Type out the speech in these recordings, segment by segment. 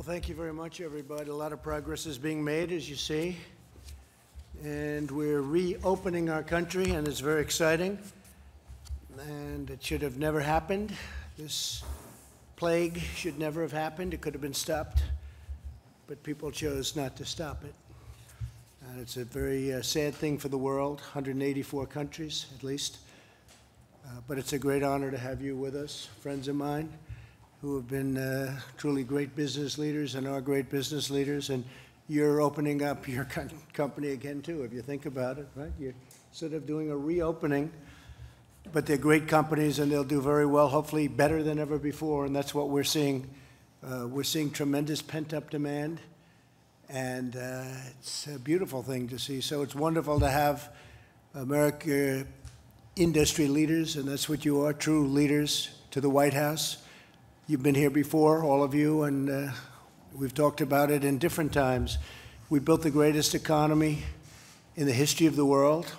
Well, thank you very much, everybody. A lot of progress is being made, as you see. And we're reopening our country, and it's very exciting. And it should have never happened. This plague should never have happened. It could have been stopped, but people chose not to stop it. And it's a very uh, sad thing for the world, 184 countries at least. Uh, but it's a great honor to have you with us, friends of mine who have been uh, truly great business leaders and are great business leaders. And you're opening up your company again, too, if you think about it, right? You're sort of doing a reopening, but they're great companies and they'll do very well, hopefully better than ever before. And that's what we're seeing. Uh, we're seeing tremendous pent up demand. And uh, it's a beautiful thing to see. So it's wonderful to have America industry leaders, and that's what you are, true leaders, to the White House. You've been here before, all of you, and uh, we've talked about it in different times. We built the greatest economy in the history of the world,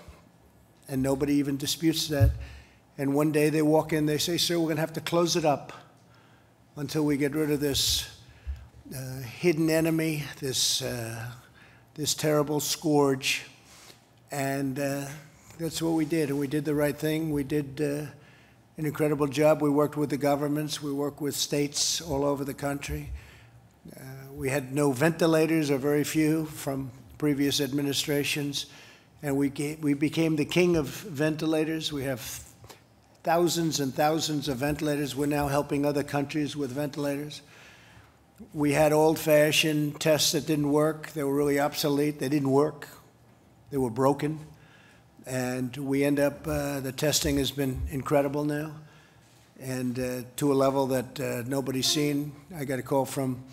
and nobody even disputes that. And one day they walk in, they say, Sir, we're going to have to close it up until we get rid of this uh, hidden enemy, this, uh, this terrible scourge. And uh, that's what we did. And we did the right thing. We did uh, an incredible job. We worked with the governments, we worked with states all over the country. Uh, we had no ventilators, or very few, from previous administrations, and we, we became the king of ventilators. We have thousands and thousands of ventilators. We're now helping other countries with ventilators. We had old fashioned tests that didn't work, they were really obsolete, they didn't work, they were broken. And we end up, uh, the testing has been incredible now, and uh, to a level that uh, nobody's seen. I got a call from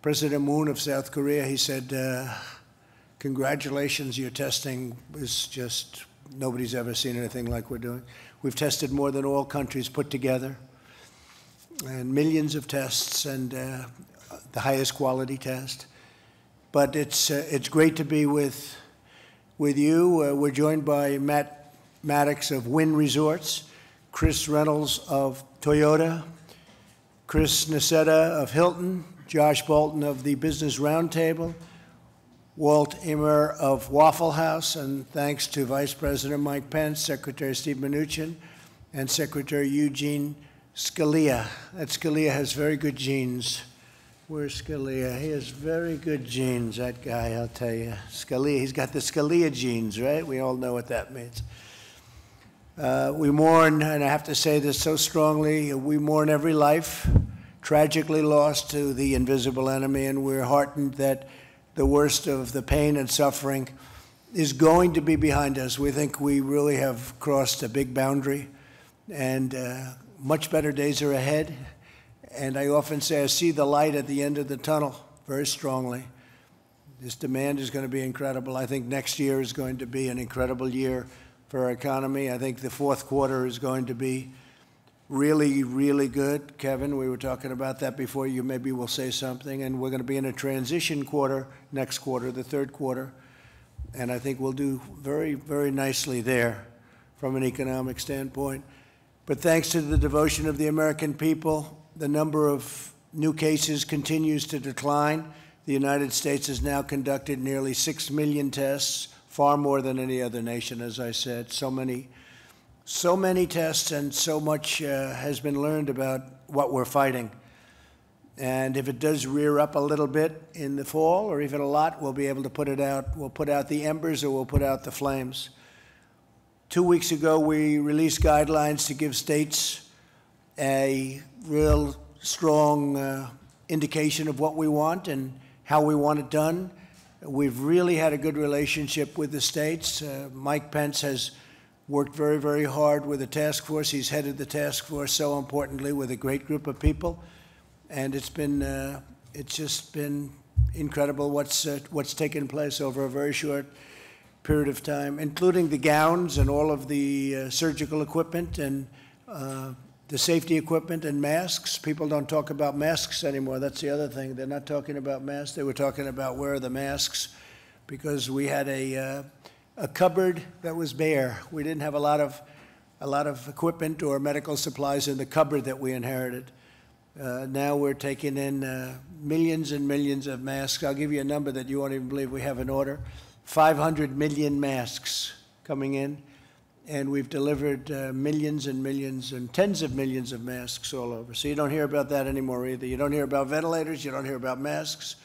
President Moon of South Korea. He said, uh, Congratulations, your testing is just, nobody's ever seen anything like we're doing. We've tested more than all countries put together, and millions of tests, and uh, the highest quality test. But it's, uh, it's great to be with with you. Uh, we're joined by Matt Maddox of Wynn Resorts, Chris Reynolds of Toyota, Chris Nassetta of Hilton, Josh Bolten of the Business Roundtable, Walt Ehmer of Waffle House, and thanks to Vice President Mike Pence, Secretary Steve Mnuchin, and Secretary Eugene Scalia. That Scalia has very good genes. Where's Scalia? He has very good genes, that guy, I'll tell you. Scalia, he's got the Scalia genes, right? We all know what that means. Uh, we mourn, and I have to say this so strongly, we mourn every life tragically lost to the invisible enemy, and we're heartened that the worst of the pain and suffering is going to be behind us. We think we really have crossed a big boundary, and uh, much better days are ahead. And I often say I see the light at the end of the tunnel very strongly. This demand is going to be incredible. I think next year is going to be an incredible year for our economy. I think the fourth quarter is going to be really, really good. Kevin, we were talking about that before. You maybe will say something. And we're going to be in a transition quarter next quarter, the third quarter. And I think we'll do very, very nicely there from an economic standpoint. But thanks to the devotion of the American people, the number of new cases continues to decline. The United States has now conducted nearly 6 million tests, far more than any other nation, as I said. So many, so many tests and so much uh, has been learned about what we're fighting. And if it does rear up a little bit in the fall, or even a lot, we'll be able to put it out. We'll put out the embers or we'll put out the flames. Two weeks ago, we released guidelines to give states a real strong uh, indication of what we want and how we want it done. We've really had a good relationship with the states. Uh, Mike Pence has worked very, very hard with the task force. He's headed the task force so importantly with a great group of people, and it's been uh, it's just been incredible what's uh, what's taken place over a very short period of time, including the gowns and all of the uh, surgical equipment and uh, the safety equipment and masks. People don't talk about masks anymore. That's the other thing. They're not talking about masks. They were talking about where are the masks because we had a, uh, a cupboard that was bare. We didn't have a lot of, a lot of equipment or medical supplies in the cupboard that we inherited. Uh, now we're taking in uh, millions and millions of masks. I'll give you a number that you won't even believe we have in order 500 million masks coming in. And we've delivered uh, millions and millions and tens of millions of masks all over. So you don't hear about that anymore either. You don't hear about ventilators, you don't hear about masks.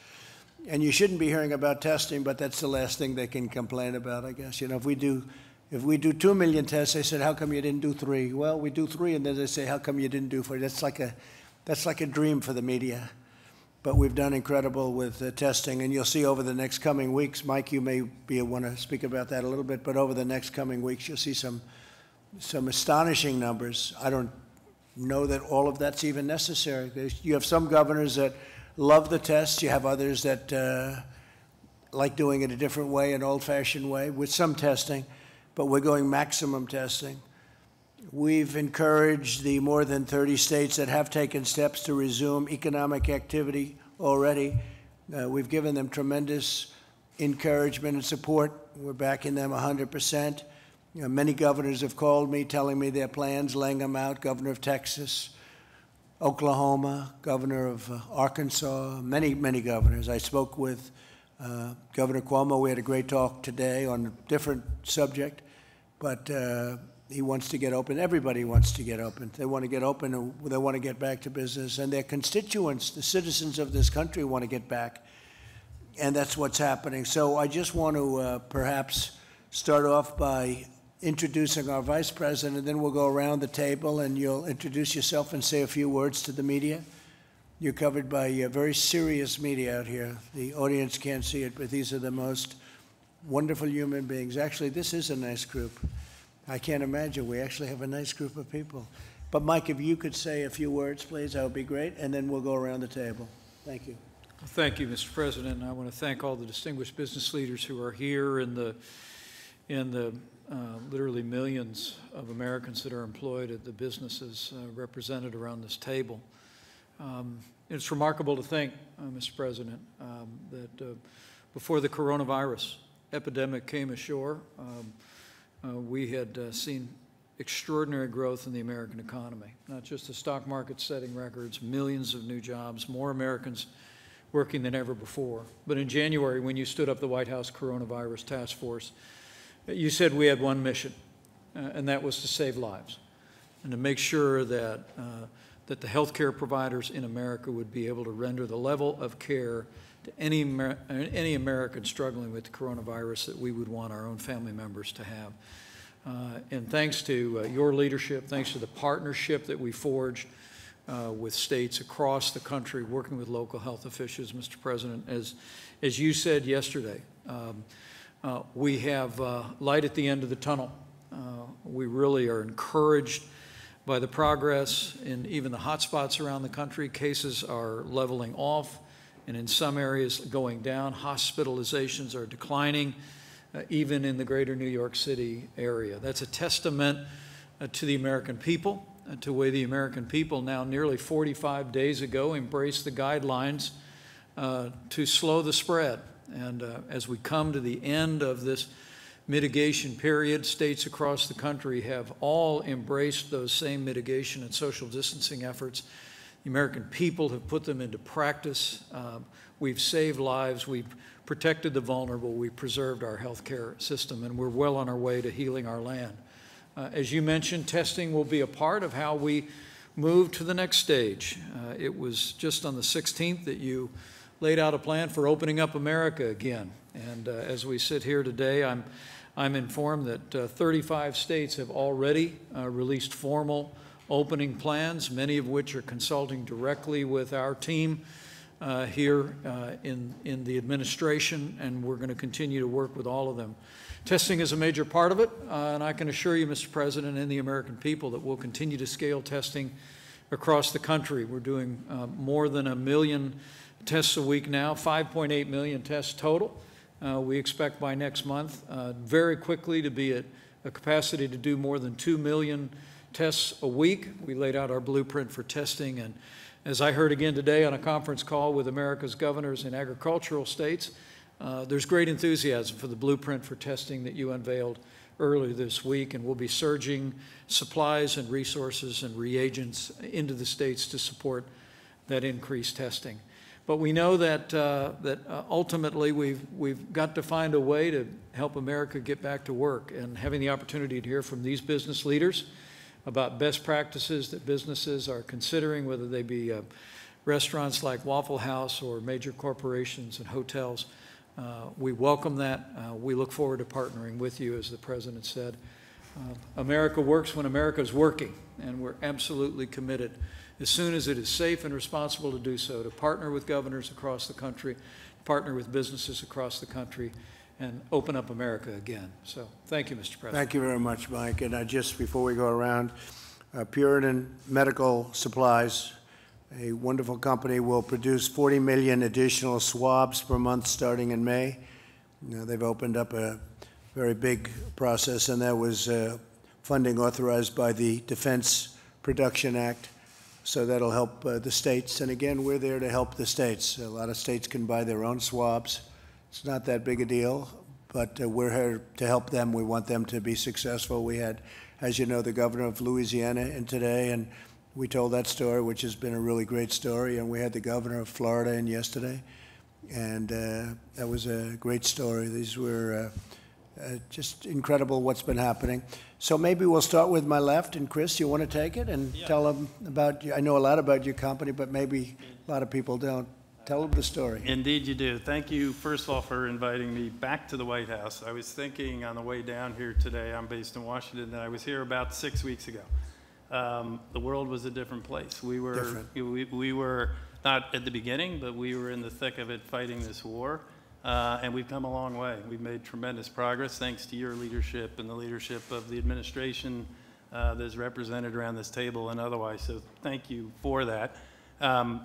And you shouldn't be hearing about testing, but that's the last thing they can complain about, I guess. You know, if we do if we do two million tests, they said, "How come you didn't do three? Well, we do three, and then they say, "How come you didn't do four? That's like a that's like a dream for the media. But we've done incredible with testing, and you'll see over the next coming weeks. Mike, you may be want to speak about that a little bit, but over the next coming weeks, you'll see some some astonishing numbers. I don't know that all of that's even necessary. There's, you have some governors that love the tests. You have others that uh, like doing it a different way, an old-fashioned way, with some testing. But we're going maximum testing. We've encouraged the more than 30 states that have taken steps to resume economic activity already. Uh, we've given them tremendous encouragement and support. We're backing them 100%. You know, many governors have called me telling me their plans, laying them out. Governor of Texas, Oklahoma, Governor of uh, Arkansas, many, many governors. I spoke with uh, Governor Cuomo. We had a great talk today on a different subject, but uh, he wants to get open. Everybody wants to get open. They want to get open and they want to get back to business. And their constituents, the citizens of this country, want to get back. And that's what's happening. So I just want to uh, perhaps start off by introducing our vice president, and then we'll go around the table and you'll introduce yourself and say a few words to the media. You're covered by a very serious media out here. The audience can't see it, but these are the most wonderful human beings. Actually, this is a nice group. I can't imagine. We actually have a nice group of people. But Mike, if you could say a few words, please, that would be great, and then we'll go around the table. Thank you. Thank you, Mr. President. I want to thank all the distinguished business leaders who are here and the, and the uh, literally millions of Americans that are employed at the businesses uh, represented around this table. Um, it's remarkable to think, uh, Mr. President, um, that uh, before the coronavirus epidemic came ashore, um, uh, we had uh, seen extraordinary growth in the American economy, not just the stock market setting records, millions of new jobs, more Americans working than ever before. But in January, when you stood up the White House Coronavirus Task Force, you said we had one mission, uh, and that was to save lives and to make sure that, uh, that the healthcare providers in America would be able to render the level of care to any, Amer any American struggling with the coronavirus that we would want our own family members to have. Uh, and thanks to uh, your leadership, thanks to the partnership that we forged uh, with states across the country, working with local health officials, Mr. President, as, as you said yesterday, um, uh, we have uh, light at the end of the tunnel. Uh, we really are encouraged by the progress in even the hotspots around the country. Cases are leveling off and in some areas going down. Hospitalizations are declining, uh, even in the greater New York City area. That's a testament uh, to the American people, uh, to the way the American people now nearly 45 days ago embraced the guidelines uh, to slow the spread. And uh, as we come to the end of this mitigation period, states across the country have all embraced those same mitigation and social distancing efforts the American people have put them into practice. Um, we've saved lives. We've protected the vulnerable. We've preserved our health care system, and we're well on our way to healing our land. Uh, as you mentioned, testing will be a part of how we move to the next stage. Uh, it was just on the 16th that you laid out a plan for opening up America again. And uh, as we sit here today, I'm, I'm informed that uh, 35 states have already uh, released formal opening plans, many of which are consulting directly with our team uh, here uh, in, in the administration, and we're going to continue to work with all of them. Testing is a major part of it, uh, and I can assure you, Mr. President, and the American people that we'll continue to scale testing across the country. We're doing uh, more than a million tests a week now, 5.8 million tests total. Uh, we expect by next month uh, very quickly to be at a capacity to do more than 2 million tests a week. We laid out our blueprint for testing. And as I heard again today on a conference call with America's governors in agricultural states, uh, there's great enthusiasm for the blueprint for testing that you unveiled earlier this week, and we'll be surging supplies and resources and reagents into the states to support that increased testing. But we know that, uh, that uh, ultimately we've, we've got to find a way to help America get back to work. And having the opportunity to hear from these business leaders about best practices that businesses are considering, whether they be uh, restaurants like Waffle House or major corporations and hotels, uh, we welcome that. Uh, we look forward to partnering with you, as the President said. Uh, America works when America is working, and we're absolutely committed as soon as it is safe and responsible to do so, to partner with governors across the country, partner with businesses across the country, and open up America again. So thank you, Mr. President. Thank you very much, Mike. And uh, just before we go around, uh, Puritan Medical Supplies, a wonderful company, will produce 40 million additional swabs per month starting in May. Now, they've opened up a very big process, and that was uh, funding authorized by the Defense Production Act. So that'll help uh, the states. And again, we're there to help the states. A lot of states can buy their own swabs. It's not that big a deal, but uh, we're here to help them. We want them to be successful. We had, as you know, the governor of Louisiana in today, and we told that story, which has been a really great story. And we had the governor of Florida in yesterday, and uh, that was a great story. These were uh, uh, just incredible what's been happening. So maybe we'll start with my left, and Chris, you want to take it and tell them about, you- I know a lot about your company, but maybe a lot of people don't. Tell them the story. Indeed, you do. Thank you, first of all, for inviting me back to the White House. I was thinking on the way down here today, I'm based in Washington, and I was here about six weeks ago. Um, the world was a different place. We were, Different. we, we were not at the beginning, but we were in the thick of it fighting this war. Uh, and we've come a long way. We've made tremendous progress thanks to your leadership and the leadership of the administration uh, that is represented around this table and otherwise. So thank you for that. Um,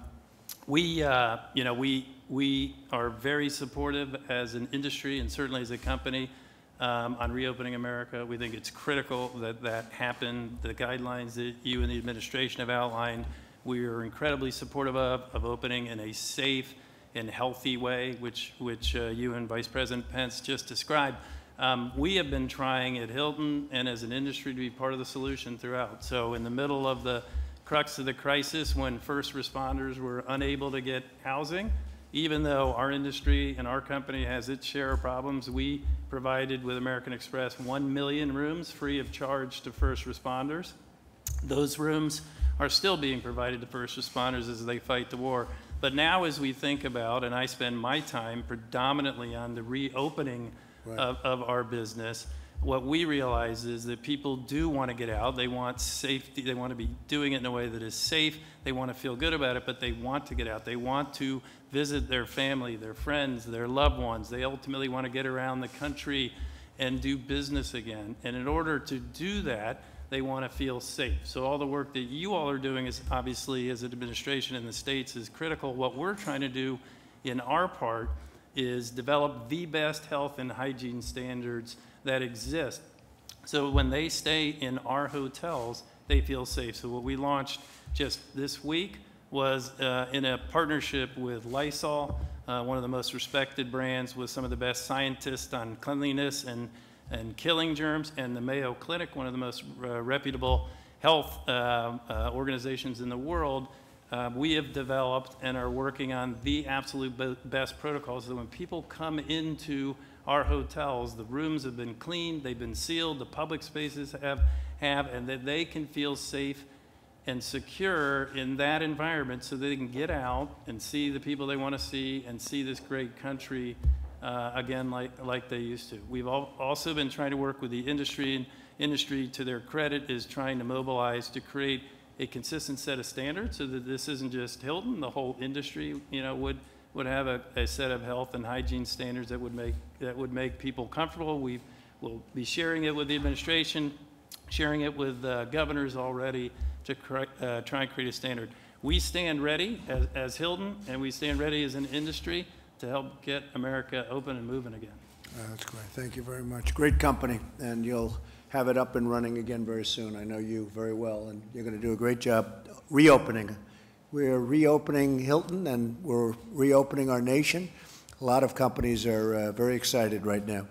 we, uh, you know, we, we are very supportive as an industry and certainly as a company um, on reopening America. We think it's critical that that happen. The guidelines that you and the administration have outlined, we are incredibly supportive of, of opening in a safe and healthy way, which, which uh, you and Vice President Pence just described. Um, we have been trying at Hilton and as an industry to be part of the solution throughout. So in the middle of the crux of the crisis when first responders were unable to get housing. Even though our industry and our company has its share of problems, we provided with American Express 1 million rooms free of charge to first responders. Those rooms are still being provided to first responders as they fight the war. But now, as we think about, and I spend my time predominantly on the reopening Right. of, of our business, what we realize is that people do want to get out. They want safety. They want to be doing it in a way that is safe. They want to feel good about it, but they want to get out. They want to visit their family, their friends, their loved ones. They ultimately want to get around the country and do business again. And in order to do that, they want to feel safe. So all the work that you all are doing is obviously as an administration in the states is critical. What we're trying to do in our part is develop the best health and hygiene standards that exist. So when they stay in our hotels, they feel safe. So what we launched just this week was uh, in a partnership with Lysol, uh, one of the most respected brands with some of the best scientists on cleanliness and, and killing germs, and the Mayo Clinic, one of the most uh, reputable health uh, uh, organizations in the world, uh, we have developed and are working on the absolute be- best protocols that when people come into our hotels, the rooms have been cleaned, they've been sealed, the public spaces have, have, and that they can feel safe and secure in that environment so they can get out and see the people they want to see and see this great country uh, again like, like they used to. We've al- also been trying to work with the industry, and industry, to their credit, is trying to mobilize to create a consistent set of standards so that this isn't just Hilton, the whole industry, you know, would, would have a, a set of health and hygiene standards that would make, that would make people comfortable. We will be sharing it with the administration, sharing it with uh, governors already to uh, try and create a standard. We stand ready as, as Hilton, and we stand ready as an industry to help get America open and moving again. Uh, That's great. Thank you very much. Great company, and you'll have it up and running again very soon. I know you very well, and you're going to do a great job reopening. We're reopening Hilton, and we're reopening our nation. A lot of companies are uh, very excited right now.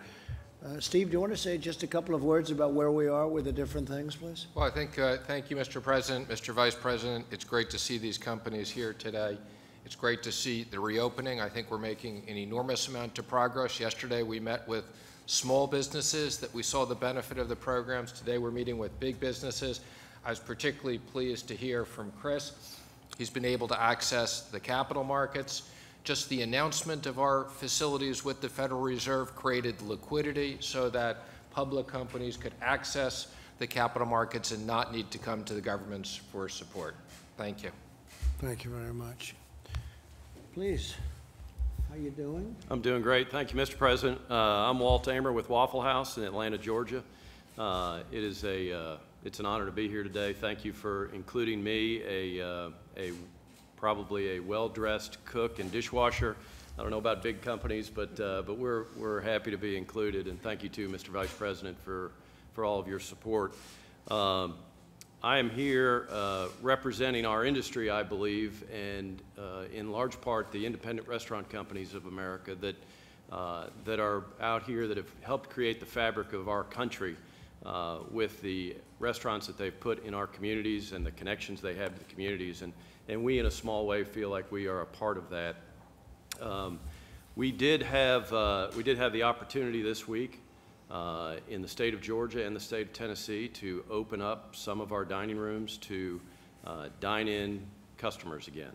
Uh, Steve, do you want to say just a couple of words about where we are with the different things, please? Well, I think, uh, thank you, Mr. President, Mr. Vice President. It's great to see these companies here today. It's great to see the reopening. I think we're making an enormous amount of progress. Yesterday, we met with small businesses that we saw the benefit of the programs. Today, we're meeting with big businesses. I was particularly pleased to hear from Chris. He's been able to access the capital markets. Just the announcement of our facilities with the Federal Reserve created liquidity so that public companies could access the capital markets and not need to come to the governments for support. Thank you. Thank you very much. Please, how are you doing? I'm doing great. Thank you, Mr. President. Uh, I'm Walt Ehmer with Waffle House in Atlanta, Georgia. Uh, It is a, uh, it's an honor to be here today. Thank you for including me, a, uh, a, probably a well-dressed cook and dishwasher. I don't know about big companies, but, uh, but we're, we're happy to be included. And thank you too, Mr. Vice President, for, for all of your support. Um, I am here uh, representing our industry, I believe, and uh, in large part the independent restaurant companies of America that, uh, that are out here that have helped create the fabric of our country uh, with the restaurants that they've put in our communities and the connections they have to the communities. And, and we, in a small way, feel like we are a part of that. Um, We did have, uh, we did have the opportunity this week uh, in the state of Georgia and the state of Tennessee to open up some of our dining rooms to uh, dine-in customers again.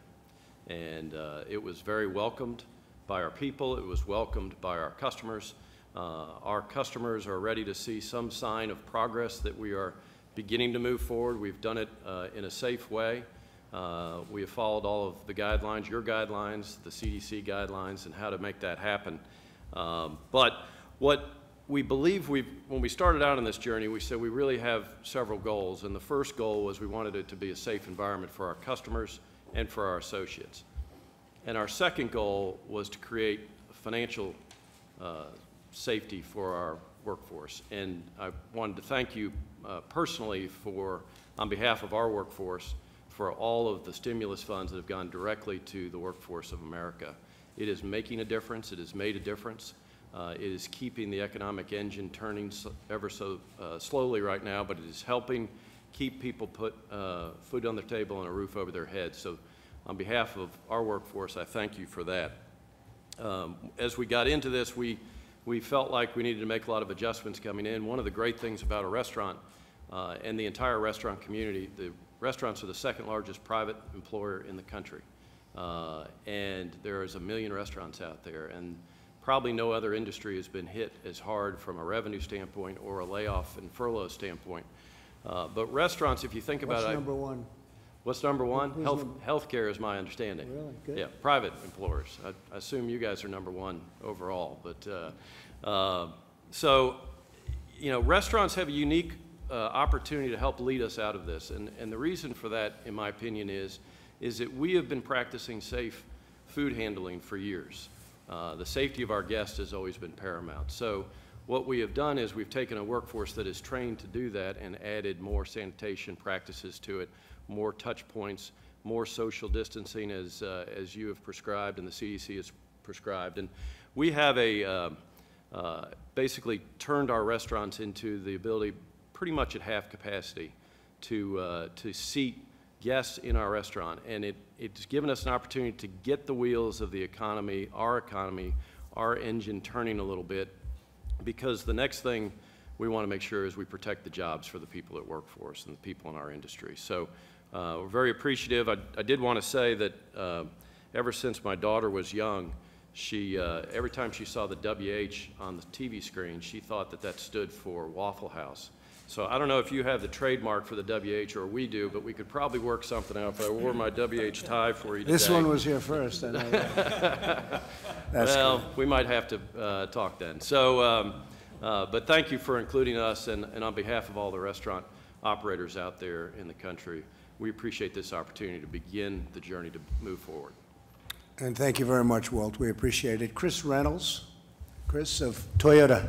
And uh, it was very welcomed by our people, it was welcomed by our customers. Uh, Our customers are ready to see some sign of progress that we are beginning to move forward. We've done it uh, in a safe way. Uh, We have followed all of the guidelines, your guidelines, the CDC guidelines, and how to make that happen. Um, But what we believe we've, when we started out on this journey, we said we really have several goals. And the first goal was we wanted it to be a safe environment for our customers and for our associates. And our second goal was to create financial uh, safety for our workforce. And I wanted to thank you uh, personally for, on behalf of our workforce, for all of the stimulus funds that have gone directly to the workforce of America. It is making a difference. It has made a difference. Uh, It is keeping the economic engine turning s- ever so uh, slowly right now, but it is helping keep people put uh, food on their table and a roof over their heads. So on behalf of our workforce, I thank you for that. Um, As we got into this, we, we felt like we needed to make a lot of adjustments coming in. One of the great things about a restaurant uh, and the entire restaurant community, the restaurants are the second largest private employer in the country. Uh, And there is a million restaurants out there, and probably no other industry has been hit as hard from a revenue standpoint or a layoff and furlough standpoint. Uh, But restaurants, if you think about What's it. I- number one? What's number one? Who's Health, number- healthcare is my understanding. Really? Good. Yeah, private employers. I, I assume you guys are number one overall, but, uh, uh, so, you know, restaurants have a unique, uh, opportunity to help lead us out of this. And, and the reason for that, in my opinion, is, is that we have been practicing safe food handling for years. Uh, the safety of our guests has always been paramount. So what we have done is we've taken a workforce that is trained to do that and added more sanitation practices to it, more touch points, more social distancing as, uh, as you have prescribed and the CDC has prescribed. And we have a, uh, uh, basically turned our restaurants into the ability, pretty much at half capacity, to, uh, to seat guests in our restaurant. And it, it's given us an opportunity to get the wheels of the economy, our economy, our engine turning a little bit, because the next thing we want to make sure is we protect the jobs for the people that work for us and the people in our industry. So uh, we're very appreciative. I, I did want to say that uh, ever since my daughter was young, she, uh, every time she saw the WH on the TV screen, she thought that that stood for Waffle House. So I don't know if you have the trademark for the WH or we do, but we could probably work something out if I wore my WH tie for you today. This one was here first, I know Well, we might have to uh, talk then. So, um, uh, but thank you for including us, and and on behalf of all the restaurant operators out there in the country, we appreciate this opportunity to begin the journey to move forward. And thank you very much, Walt. We appreciate it. Chris Reynolds, Chris of Toyota.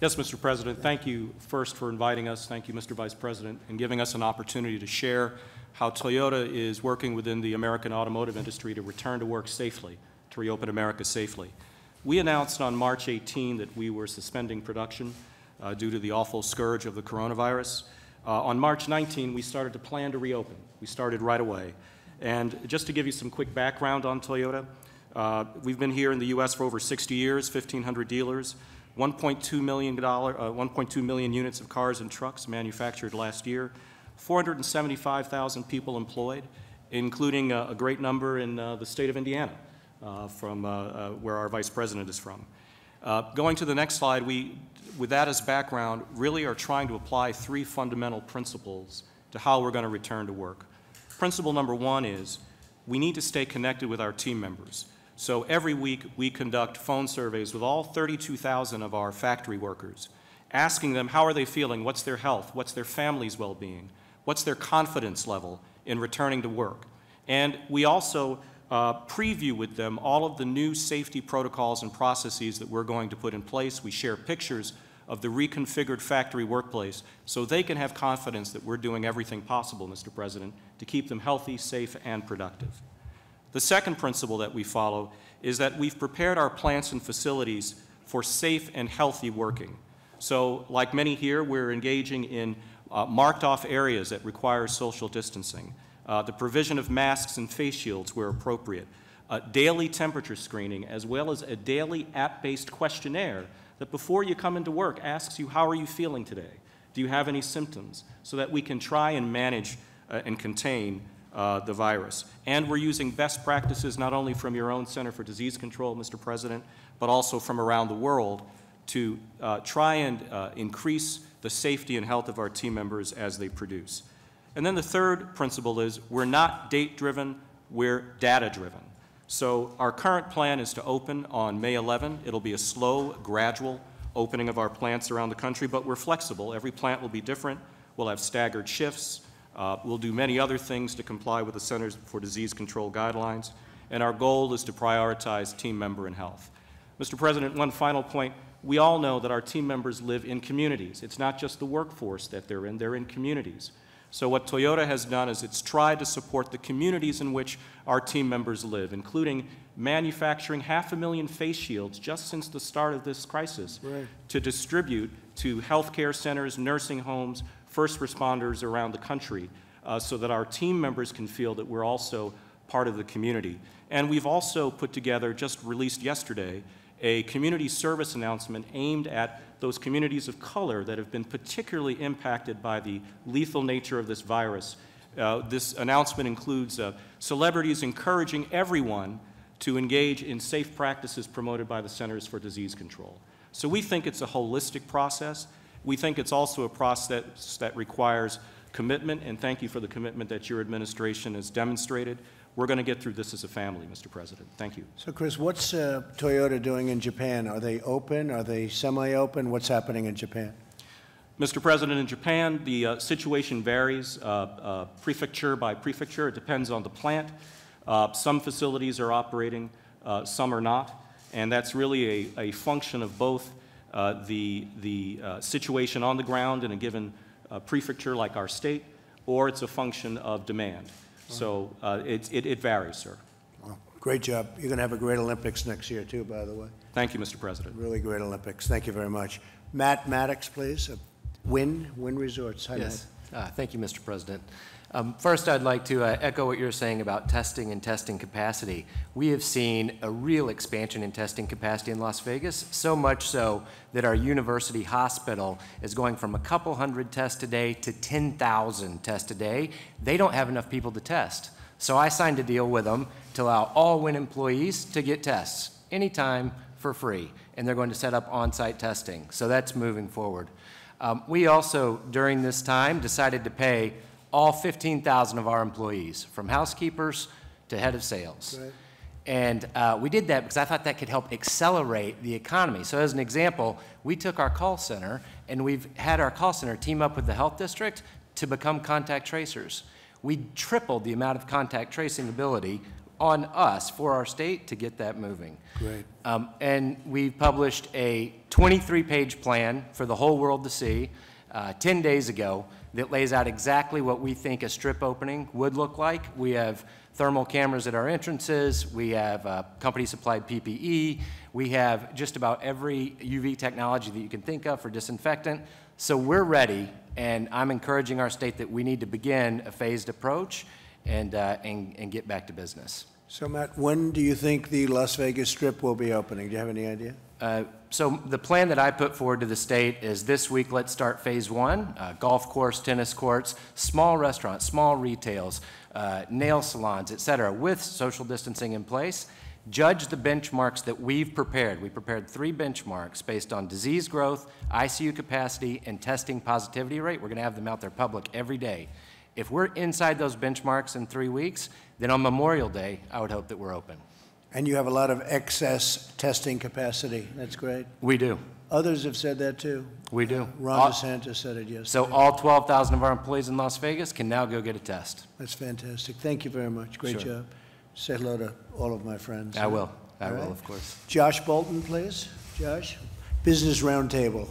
Yes, Mr. President, thank you first for inviting us. Thank you, Mr. Vice President, and giving us an opportunity to share how Toyota is working within the American automotive industry to return to work safely, to reopen America safely. We announced on March 18 that we were suspending production uh, due to the awful scourge of the coronavirus. Uh, On March 19, we started to plan to reopen. We started right away. And just to give you some quick background on Toyota, uh, we've been here in the U.S. for over 60 years, 1,500 dealers, $1.2 million, dollar- uh, 1.2 million units of cars and trucks manufactured last year, 475,000 people employed, including uh, a great number in uh, the state of Indiana, from uh, uh, where our vice president is from. Uh, Going to the next slide, we, with that as background, really are trying to apply three fundamental principles to how we're going to return to work. Principle number one is we need to stay connected with our team members. So every week, we conduct phone surveys with all 32,000 of our factory workers, asking them how are they feeling, what's their health, what's their family's well-being, what's their confidence level in returning to work. And we also uh, preview with them all of the new safety protocols and processes that we're going to put in place. We share pictures of the reconfigured factory workplace so they can have confidence that we're doing everything possible, Mr. President, to keep them healthy, safe, and productive. The second principle that we follow is that we've prepared our plants and facilities for safe and healthy working. So, like many here, we're engaging in uh, marked off areas that require social distancing, uh, the provision of masks and face shields where appropriate, uh, daily temperature screening, as well as a daily app based questionnaire that before you come into work asks you, How are you feeling today? Do you have any symptoms? So that we can try and manage uh, and contain uh, the virus. And we're using best practices not only from your own Center for Disease Control, Mr. President, but also from around the world to uh, try and uh, increase the safety and health of our team members as they produce. And then the third principle is we're not date driven, we're data driven. So our current plan is to open on May 11. It'll be a slow, gradual opening of our plants around the country, but we're flexible. Every plant will be different. We'll have staggered shifts. Uh, We'll do many other things to comply with the Centers for Disease Control guidelines, and our goal is to prioritize team member and health. Mr. President, one final point. We all know that our team members live in communities. It's not just the workforce that they're in, they're in communities. So what Toyota has done is it's tried to support the communities in which our team members live, including manufacturing half a million face shields just since the start of this crisis Right. to distribute to healthcare centers, nursing homes, first responders around the country, uh, so that our team members can feel that we're also part of the community. And we've also put together, just released yesterday, a community service announcement aimed at those communities of color that have been particularly impacted by the lethal nature of this virus. Uh, this announcement includes uh, celebrities encouraging everyone to engage in safe practices promoted by the Centers for Disease Control. So we think it's a holistic process. We think it's also a process that requires commitment, and thank you for the commitment that your administration has demonstrated. We're going to get through this as a family, Mr. President. Thank you. So Chris, what's uh, Toyota doing in Japan? Are they open? Are they semi-open? What's happening in Japan? Mr. President, in Japan, the uh, situation varies uh, uh, prefecture by prefecture. It depends on the plant. Uh, some facilities are operating, uh, some are not, and that's really a, a function of both uh, the, the uh, situation on the ground in a given uh, prefecture like our state, or it's a function of demand. So uh, it, it, it varies, sir. Well, Great job. You're going to have a great Olympics next year, too, by the way. Thank you, Mr. President. Really great Olympics. Thank you very much. Matt Maddox, please. Uh, Wynn, Wynn Resorts. Hi, Matt. Yes. Uh, Thank you, Mr. President. Um, First, I'd like to uh, echo what you're saying about testing and testing capacity. We have seen a real expansion in testing capacity in Las Vegas, so much so that our university hospital is going from a couple hundred tests a day to 10,000 tests a day. They don't have enough people to test. So I signed a deal with them to allow all Wynn employees to get tests anytime for free, and they're going to set up on-site testing. So that's moving forward. Um, we also, during this time, decided to pay all 15,000 of our employees, from housekeepers to head of sales. Right. And uh, we did that because I thought that could help accelerate the economy. So, as an example, we took our call center and we've had our call center team up with the health district to become contact tracers. We tripled the amount of contact tracing ability on us for our state to get that moving. Great. Um, and we published a 23-page plan for the whole world to see uh, 10 days ago that lays out exactly what we think a strip opening would look like. We have thermal cameras at our entrances, we have uh, company-supplied PPE, we have just about every UV technology that you can think of for disinfectant. So we're ready, and I'm encouraging our state that we need to begin a phased approach and, uh, and, and get back to business. So Matt, when do you think the Las Vegas Strip will be opening? Do you have any idea? Uh, So the plan that I put forward to the state is this week, let's start phase one, uh, golf course, tennis courts, small restaurants, small retails, uh, nail salons, et cetera, with social distancing in place. Judge the benchmarks that we've prepared. We prepared three benchmarks based on disease growth, ICU capacity, and testing positivity rate. We're going to have them out there public every day. If we're inside those benchmarks in three weeks, then on Memorial Day, I would hope that we're open. And you have a lot of excess testing capacity. That's great. We do. Others have said that too. We do. Ron All- DeSantis said it yesterday. So all 12,000 of our employees in Las Vegas can now go get a test. That's fantastic. Thank you very much. Great Sure. job. Say hello to all of my friends. I will. I All will, right. of course. Josh Bolten, please. Josh, Business Roundtable.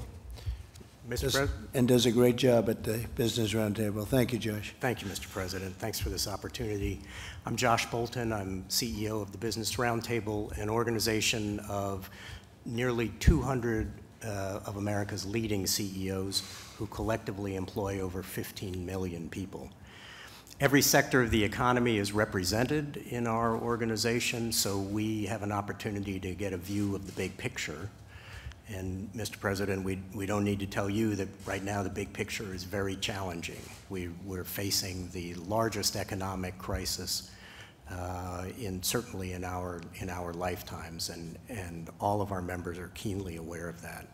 Mr. Does- President, And does a great job at the Business Roundtable. Thank you, Josh. thank you, Mr. President. Thanks for this opportunity. I'm Josh Bolten. I'm CEO of the Business Roundtable, an organization of nearly 200 uh, of America's leading CEOs who collectively employ over 15 million people. Every sector of the economy is represented in our organization, so we have an opportunity to get a view of the big picture. And, Mr. President, we, we don't need to tell you that right now the big picture is very challenging. We, we're facing the largest economic crisis uh, in, certainly in our, in our lifetimes, and, and all of our members are keenly aware of that.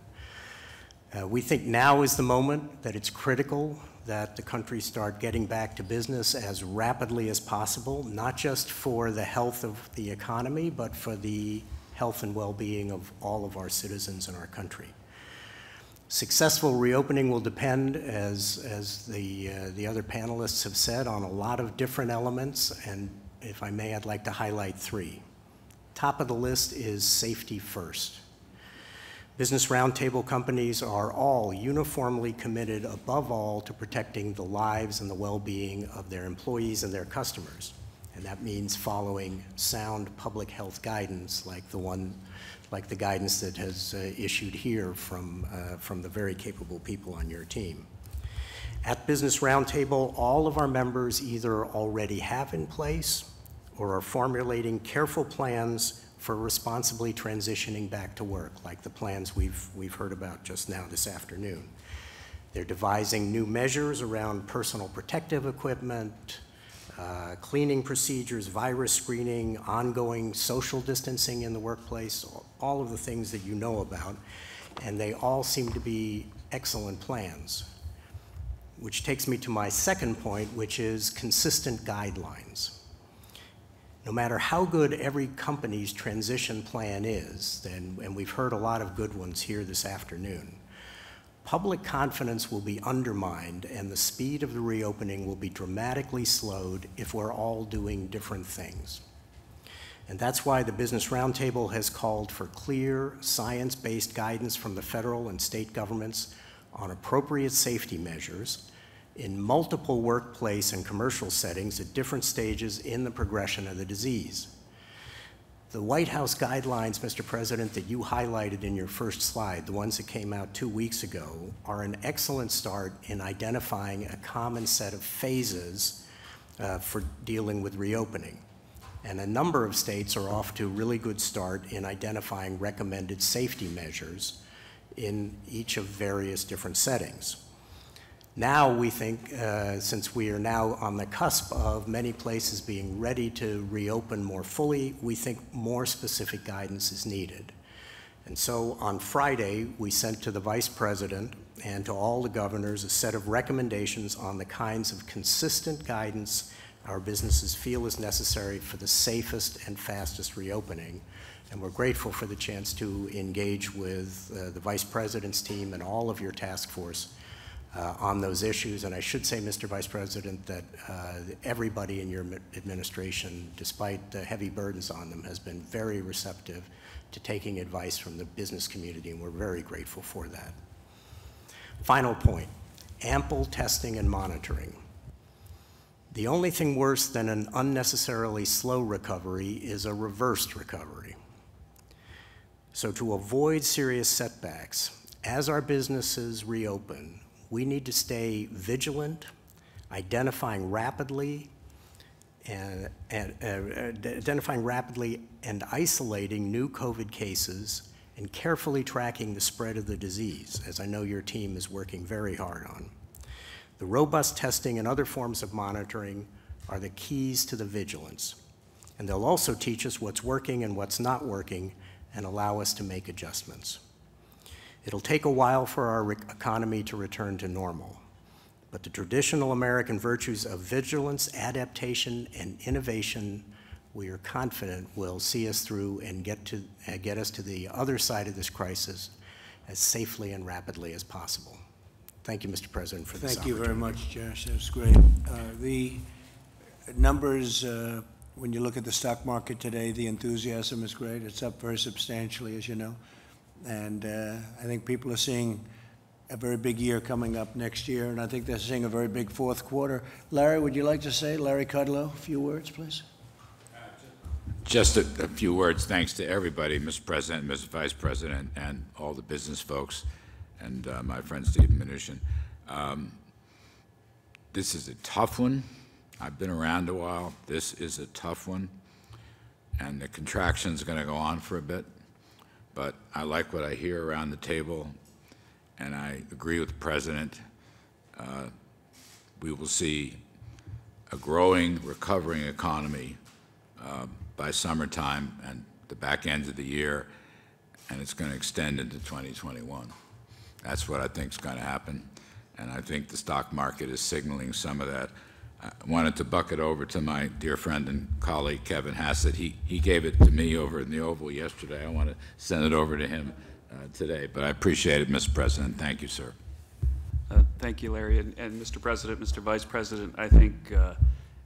Uh, We think now is the moment that it's critical that the country start getting back to business as rapidly as possible, not just for the health of the economy, but for the health and well-being of all of our citizens in our country. Successful reopening will depend, as, as the, uh, the other panelists have said, on a lot of different elements, and if I may, I'd like to highlight three. Top of the list is safety first. Business Roundtable companies are all uniformly committed, above all, to protecting the lives and the well-being of their employees and their customers. And that means following sound public health guidance like the one, like the guidance that has uh, issued here from, uh, from the very capable people on your team. At Business Roundtable, all of our members either already have in place or are formulating careful plans for responsibly transitioning back to work, like the plans we've, we've heard about just now this afternoon. They're devising new measures around personal protective equipment, uh, cleaning procedures, virus screening, ongoing social distancing in the workplace, all of the things that you know about. And they all seem to be excellent plans. Which takes me to my second point, which is consistent guidelines. No matter how good every company's transition plan is, and, and we've heard a lot of good ones here this afternoon, public confidence will be undermined and the speed of the reopening will be dramatically slowed if we're all doing different things. And that's why the Business Roundtable has called for clear, science-based guidance from the federal and state governments on appropriate safety measures in multiple workplace and commercial settings at different stages in the progression of the disease. The White House guidelines, Mr. President, that you highlighted in your first slide, the ones that came out two weeks ago, are an excellent start in identifying a common set of phases uh, for dealing with reopening. And a number of states are off to a really good start in identifying recommended safety measures in each of various different settings. Now, we think, uh, since we are now on the cusp of many places being ready to reopen more fully, we think more specific guidance is needed. And so on Friday, we sent to the Vice President and to all the governors a set of recommendations on the kinds of consistent guidance our businesses feel is necessary for the safest and fastest reopening. And we're grateful for the chance to engage with uh, the Vice President's team and all of your task force uh, on those issues. And I should say, Mr. Vice President, that uh, everybody in your administration, despite the heavy burdens on them, has been very receptive to taking advice from the business community, and we're very grateful for that. Final point, ample testing and monitoring. The only thing worse than an unnecessarily slow recovery is a reversed recovery. So, to avoid serious setbacks, as our businesses reopen, we need to stay vigilant, identifying rapidly and, and uh, identifying rapidly and isolating new COVID cases and carefully tracking the spread of the disease, as I know your team is working very hard on. The robust testing and other forms of monitoring are the keys to the vigilance. And they'll also teach us what's working and what's not working and allow us to make adjustments. It'll take a while for our economy to return to normal, but the traditional American virtues of vigilance, adaptation, and innovation, we are confident will see us through and get, to, uh, get us to the other side of this crisis as safely and rapidly as possible. Thank you, Mr. President, for this Thank you very much, Josh, that was great. Uh, The numbers, uh, when you look at the stock market today, the enthusiasm is great. It's up very substantially, as you know. And uh, I think people are seeing a very big year coming up next year, and I think they're seeing a very big fourth quarter. Larry, would you like to say, Larry Kudlow, a few words, please? Just a, a few words, thanks to everybody, Mr. President, Mr. Vice President, and all the business folks, and uh, my friend Steve Mnuchin. Um, This is a tough one. I've been around a while. This is a tough one, and the contraction is going to go on for a bit. But I like what I hear around the table, and I agree with the President. Uh, We will see a growing, recovering economy uh, by summertime and the back end of the year, and it's going to extend into 2021. That's what I think is going to happen, and I think the stock market is signaling some of that. I wanted to buck it over to my dear friend and colleague Kevin Hassett. He, he gave it to me over in the Oval yesterday. I want to send it over to him uh, today, but I appreciate it, Mr. President. Thank you, sir. Uh, Thank you, Larry. And, and Mr. President, Mr. Vice President, I think uh,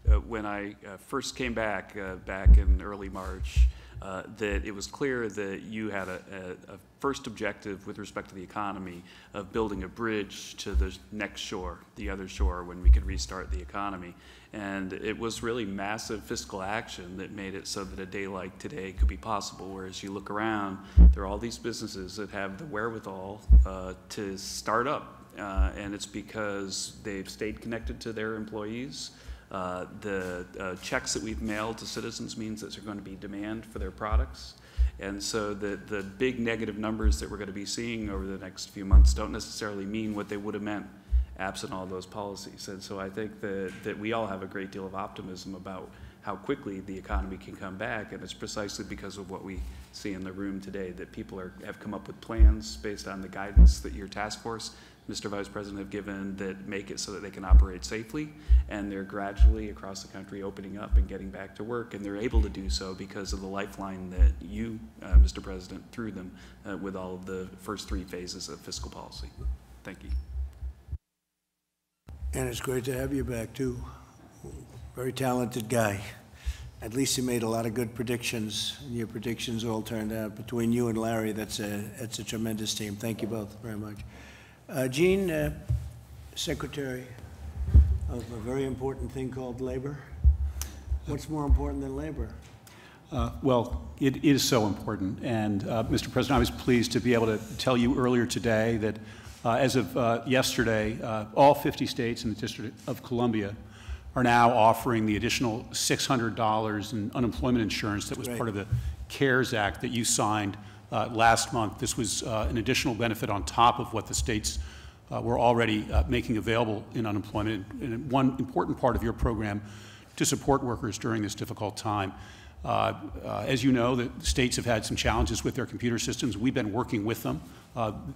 uh, when I uh, first came back, uh, back in early March, uh, that it was clear that you had a, a, a first objective with respect to the economy of building a bridge to the next shore, the other shore, when we could restart the economy. And it was really massive fiscal action that made it so that a day like today could be possible. Whereas you look around, there are all these businesses that have the wherewithal uh, to start up uh, and it's because they've stayed connected to their employees. Uh, the uh, checks that we've mailed to citizens means that there's going to be demand for their products. And so the, the big negative numbers that we're going to be seeing over the next few months don't necessarily mean what they would have meant absent all those policies. And so I think that, that we all have a great deal of optimism about how quickly the economy can come back. And it's precisely because of what we see in the room today, that people are, have come up with plans based on the guidance that your task force Mr. Vice President, have given that make it so that they can operate safely. And they're gradually across the country opening up and getting back to work. And they're able to do so because of the lifeline that you, uh, Mr. President, threw them uh, with all of the first three phases of fiscal policy. Thank you. And it's great to have you back, too. Very talented guy. At least you made a lot of good predictions, and your predictions all turned out. Between you and Larry, that's a, that's a tremendous team. Thank you both very much. Uh, Gene, uh, Secretary of a very important thing called labor. What's more important than labor? Uh, Well, it is so important, and, uh, Mr. President, I was pleased to be able to tell you earlier today that uh, as of uh, yesterday, uh, all 50 states and the District of Columbia are now offering the additional $600 in unemployment insurance that was Great. part of the CARES Act that you signed uh, last month. This was uh, an additional benefit on top of what the states uh, were already uh, making available in unemployment, and one important part of your program to support workers during this difficult time. Uh, As you know, the states have had some challenges with their computer systems. We've been working with them.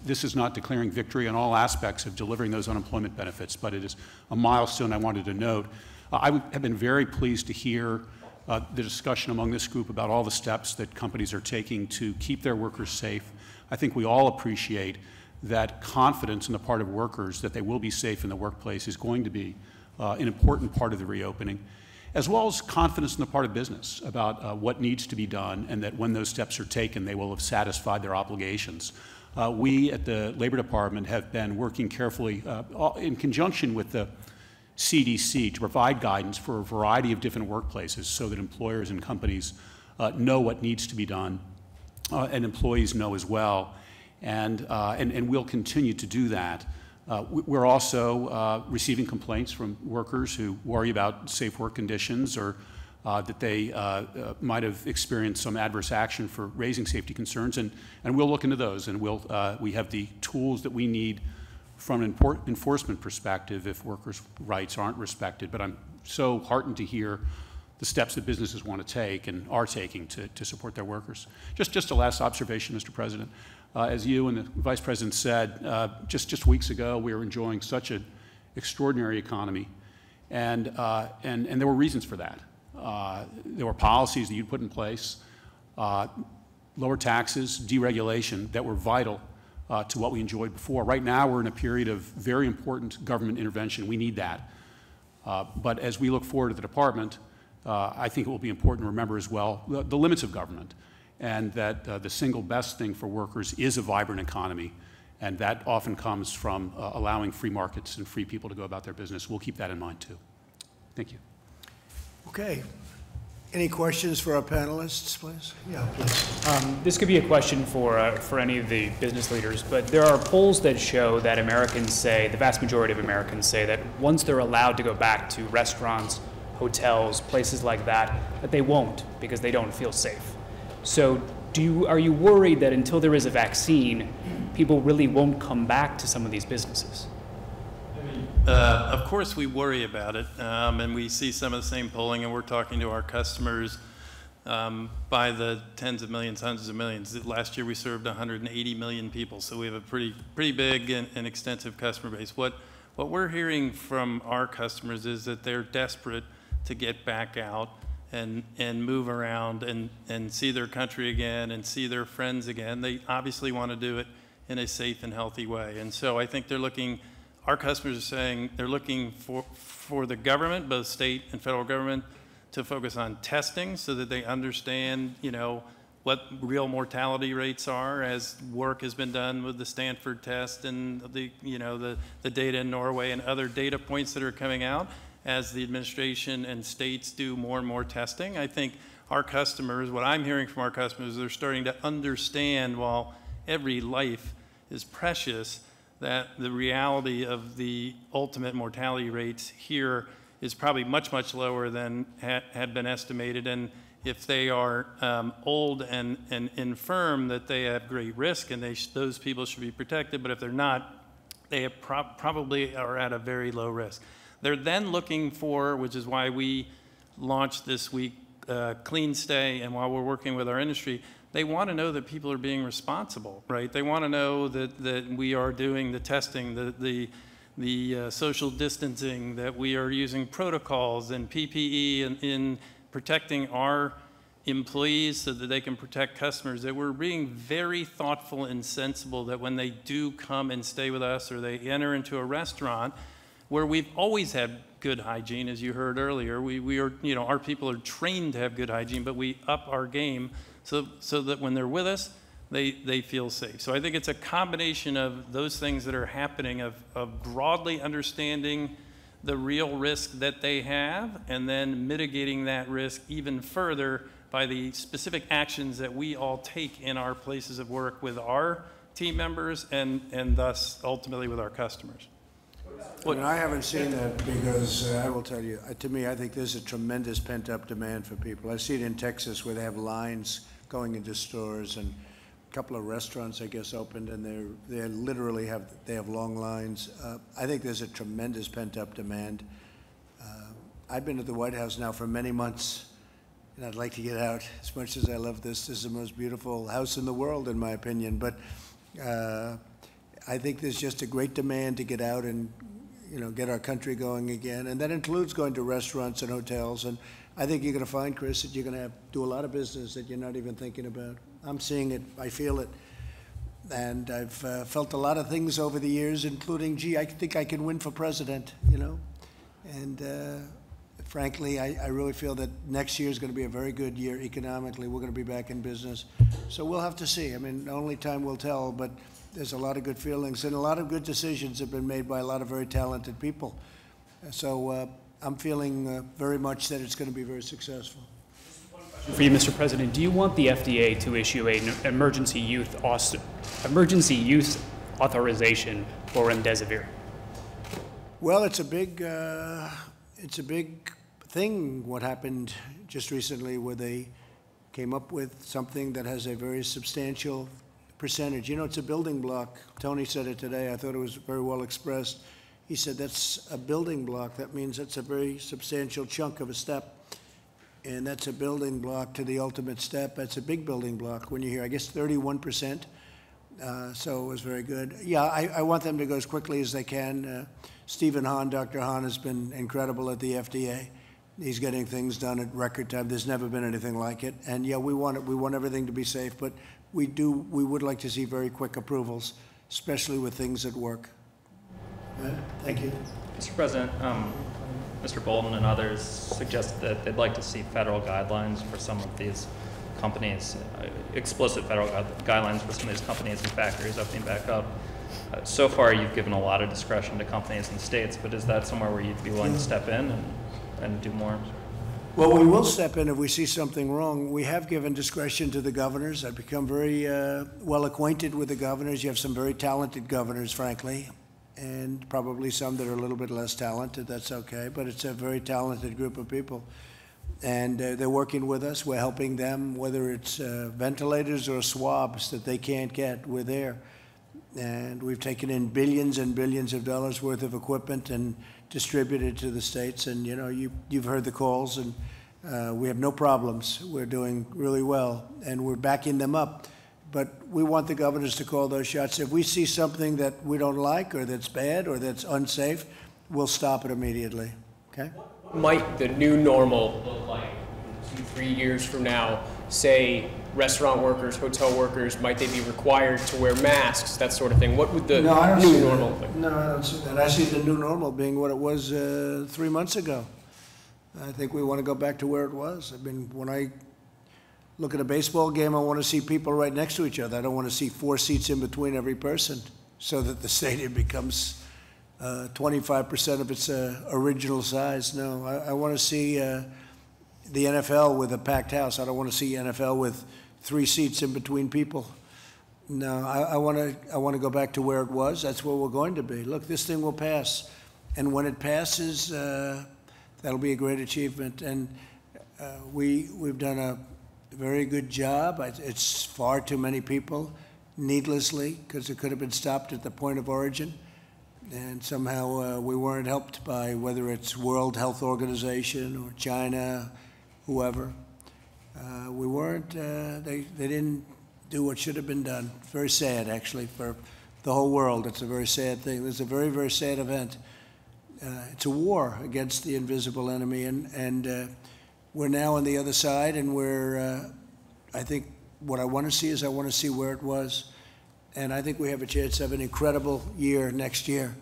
This is not declaring victory on all aspects of delivering those unemployment benefits, but it is a milestone I wanted to note. I have been very pleased to hear uh, the discussion among this group about all the steps that companies are taking to keep their workers safe. I think we all appreciate that confidence on the part of workers that they will be safe in the workplace is going to be uh, an important part of the reopening, as well as confidence on the part of business about uh, what needs to be done and that when those steps are taken, they will have satisfied their obligations. Uh, we at the Labor Department have been working carefully uh, in conjunction with the CDC to provide guidance for a variety of different workplaces so that employers and companies uh, know what needs to be done uh, and employees know as well. And, uh, and, and we'll continue to do that. Uh, we- we're also uh, receiving complaints from workers who worry about safe work conditions or uh, that they might have experienced some adverse action for raising safety concerns, and, and we'll look into those, and we'll, we have the tools that we need from an enfor- enforcement perspective if workers' rights aren't respected. But I'm so heartened to hear the steps that businesses want to take and are taking to, to support their workers. Just, just a last observation, Mr. President. Uh, as you and the Vice President said, uh, just, just weeks ago, we were enjoying such an extraordinary economy, and, uh, and, and there were reasons for that. Uh, there were policies that you'd put in place, uh, lower taxes, deregulation, that were vital uh, to what we enjoyed before. Right now, we're in a period of very important government intervention. We need that. Uh, But as we look forward to the department, uh, I think it will be important to remember as well the, the limits of government and that uh, the single best thing for workers is a vibrant economy. And that often comes from uh, allowing free markets and free people to go about their business. We'll keep that in mind too. Thank you. Okay. Any questions for our panelists, please? Yeah, please. Um, This could be a question for, uh, for any of the business leaders, but there are polls that show that Americans say, the vast majority of Americans say that once they're allowed to go back to restaurants, hotels, places like that, that they won't because they don't feel safe. So do you, are you worried that until there is a vaccine, people really won't come back to some of these businesses? Uh, Of course, we worry about it, um, and we see some of the same polling, and we're talking to our customers um, by the tens of millions, hundreds of millions. Last year, we served 180 million people, so we have a pretty, pretty big and and extensive customer base. What, what we're hearing from our customers is that they're desperate to get back out and, and move around and, and see their country again and see their friends again. They obviously want to do it in a safe and healthy way. And so I think they're looking, our customers are saying they're looking for, for the government, both state and federal government, to focus on testing so that they understand, you know, what real mortality rates are as work has been done with the Stanford test and the, you know, the, the data in Norway and other data points that are coming out as the administration and states do more and more testing. I think our customers, what I'm hearing from our customers, they're starting to understand while every life is precious, that the reality of the ultimate mortality rates here is probably much, much lower than ha- had been estimated. And if they are um, old and, and infirm, that they have great risk and those people should be protected. But if they're not, they prob- probably are at a very low risk. They're then looking for, which is why we launched this week uh, Clean Stay, and while we're working with our industry, they want to know that people are being responsible, right? They want to know that, that we are doing the testing, the, the, the uh, social distancing, that we are using protocols and PPE in, in protecting our employees so that they can protect customers, that we're being very thoughtful and sensible that when they do come and stay with us or they enter into a restaurant, where we've always had good hygiene, as you heard earlier. We, we are, you know, our people are trained to have good hygiene, but we up our game so, so that when they're with us, they, they feel safe. So I think it's a combination of those things that are happening of, of broadly understanding the real risk that they have and then mitigating that risk even further by the specific actions that we all take in our places of work with our team members and, and thus ultimately with our customers. And I haven't seen that because uh, I will tell you, uh, to me, I think there's a tremendous pent-up demand for people. I see it in Texas where they have lines going into stores and a couple of restaurants, I guess, opened and they're, they literally have, they have long lines. Uh, I think there's a tremendous pent-up demand. Uh, I've been at the White House now for many months and I'd like to get out as much as I love this. This is the most beautiful house in the world, in my opinion. But uh, I think there's just a great demand to get out and, you know, get our country going again. And that includes going to restaurants and hotels. And I think you're going to find, Chris, that you're going to do a lot of business that you're not even thinking about. I'm seeing it. I feel it. And I've uh, felt a lot of things over the years, including, gee, I think I can win for president, you know? And uh, frankly, I, I really feel that next year is going to be a very good year economically. We're going to be back in business. So we'll have to see. I mean, only time will tell, but there's a lot of good feelings and a lot of good decisions have been made by a lot of very talented people. So uh, I'm feeling uh, very much that it's going to be very successful. For you, Mr. President, do you want the FDA to issue an emergency youth emergency use authorization for remdesivir? Well, it's a big, uh, it's a big thing, what happened just recently where they came up with something that has a very substantial percentage. You know, it's a building block. Tony said it today. I thought it was very well expressed. He said that's a building block. That means that's a very substantial chunk of a step. And that's a building block to the ultimate step. That's a big building block when you hear, I guess, 31%. Uh, so it was very good. Yeah, I, I want them to go as quickly as they can. Uh, Stephen Hahn, Dr. Hahn, has been incredible at the FDA. He's getting things done at record time. There's never been anything like it. And yeah, we want it. We want everything to be safe, but we do. We would like to see very quick approvals, especially with things that work. Uh, thank you. Mr. President, um, Mr. Bolten and others suggested that they'd like to see federal guidelines for some of these companies, uh, explicit federal gu- guidelines for some of these companies and factories opening back up. Uh, so far, you've given a lot of discretion to companies and states, but is that somewhere where you'd be willing to step in and, and do more? Well, we will step in if we see something wrong. We have given discretion to the governors. I've become very uh, well acquainted with the governors. You have some very talented governors, frankly, and probably some that are a little bit less talented. That's okay, but it's a very talented group of people. And uh, they're working with us. We're helping them, whether it's uh, ventilators or swabs that they can't get, we're there. And we've taken in billions and billions of dollars worth of equipment and distributed to the states. And, you know, you, you've heard the calls, and uh, we have no problems. We're doing really well, and we're backing them up. But we want the governors to call those shots. If we see something that we don't like, or that's bad, or that's unsafe, we'll stop it immediately. Okay? might the new normal look like two, three years from now? Say, restaurant workers, hotel workers, might they be required to wear masks, that sort of thing? What would the No, new normal look like? No, I don't see that. I see the new normal being what it was uh, three months ago. I think we want to go back to where it was. I mean, when I look at a baseball game, I want to see people right next to each other. I don't want to see four seats in between every person so that the stadium becomes uh, 25% of its uh, original size. No, I, I want to see uh, the NFL with a packed house. I don't want to see NFL with three seats in between people. No, I, I want to. I want to go back to where it was. That's where we're going to be. Look, this thing will pass, and when it passes, uh, that'll be a great achievement. And uh, we we've done a very good job. It's far too many people, needlessly, because it could have been stopped at the point of origin, and somehow uh, we weren't helped by whether it's World Health Organization or China, whoever. Uh, we weren't. Uh, they they didn't do what should have been done. Very sad, actually, for the whole world. It's a very sad thing. It's a very, very sad event. Uh, it's a war against the invisible enemy, and, and uh, we're now on the other side, and we're, uh, I think, what I want to see is I want to see where it was. And I think we have a chance to have an incredible year next year.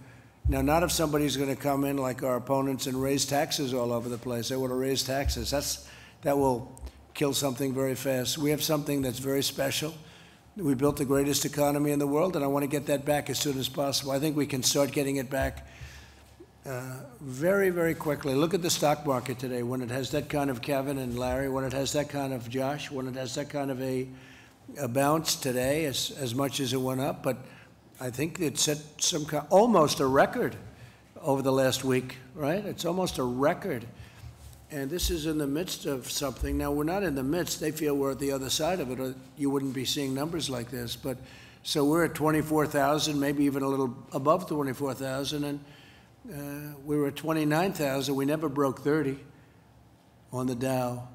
Now, not if somebody's going to come in like our opponents and raise taxes all over the place. They want to raise taxes. That's, that will kill something very fast. We have something that's very special. We built the greatest economy in the world, and I want to get that back as soon as possible. I think we can start getting it back uh, very, very quickly. Look at the stock market today. When it has that kind of Kevin and Larry, when it has that kind of Josh, when it has that kind of a, a bounce today, as, as much as it went up, but I think it set some kind, almost a record over the last week, right? It's almost a record. And this is in the midst of something. Now, we're not in the midst. They feel we're at the other side of it, or you wouldn't be seeing numbers like this. But so we're at 24,000, maybe even a little above 24,000, and uh, we were at 29,000. We never broke 30 on the Dow.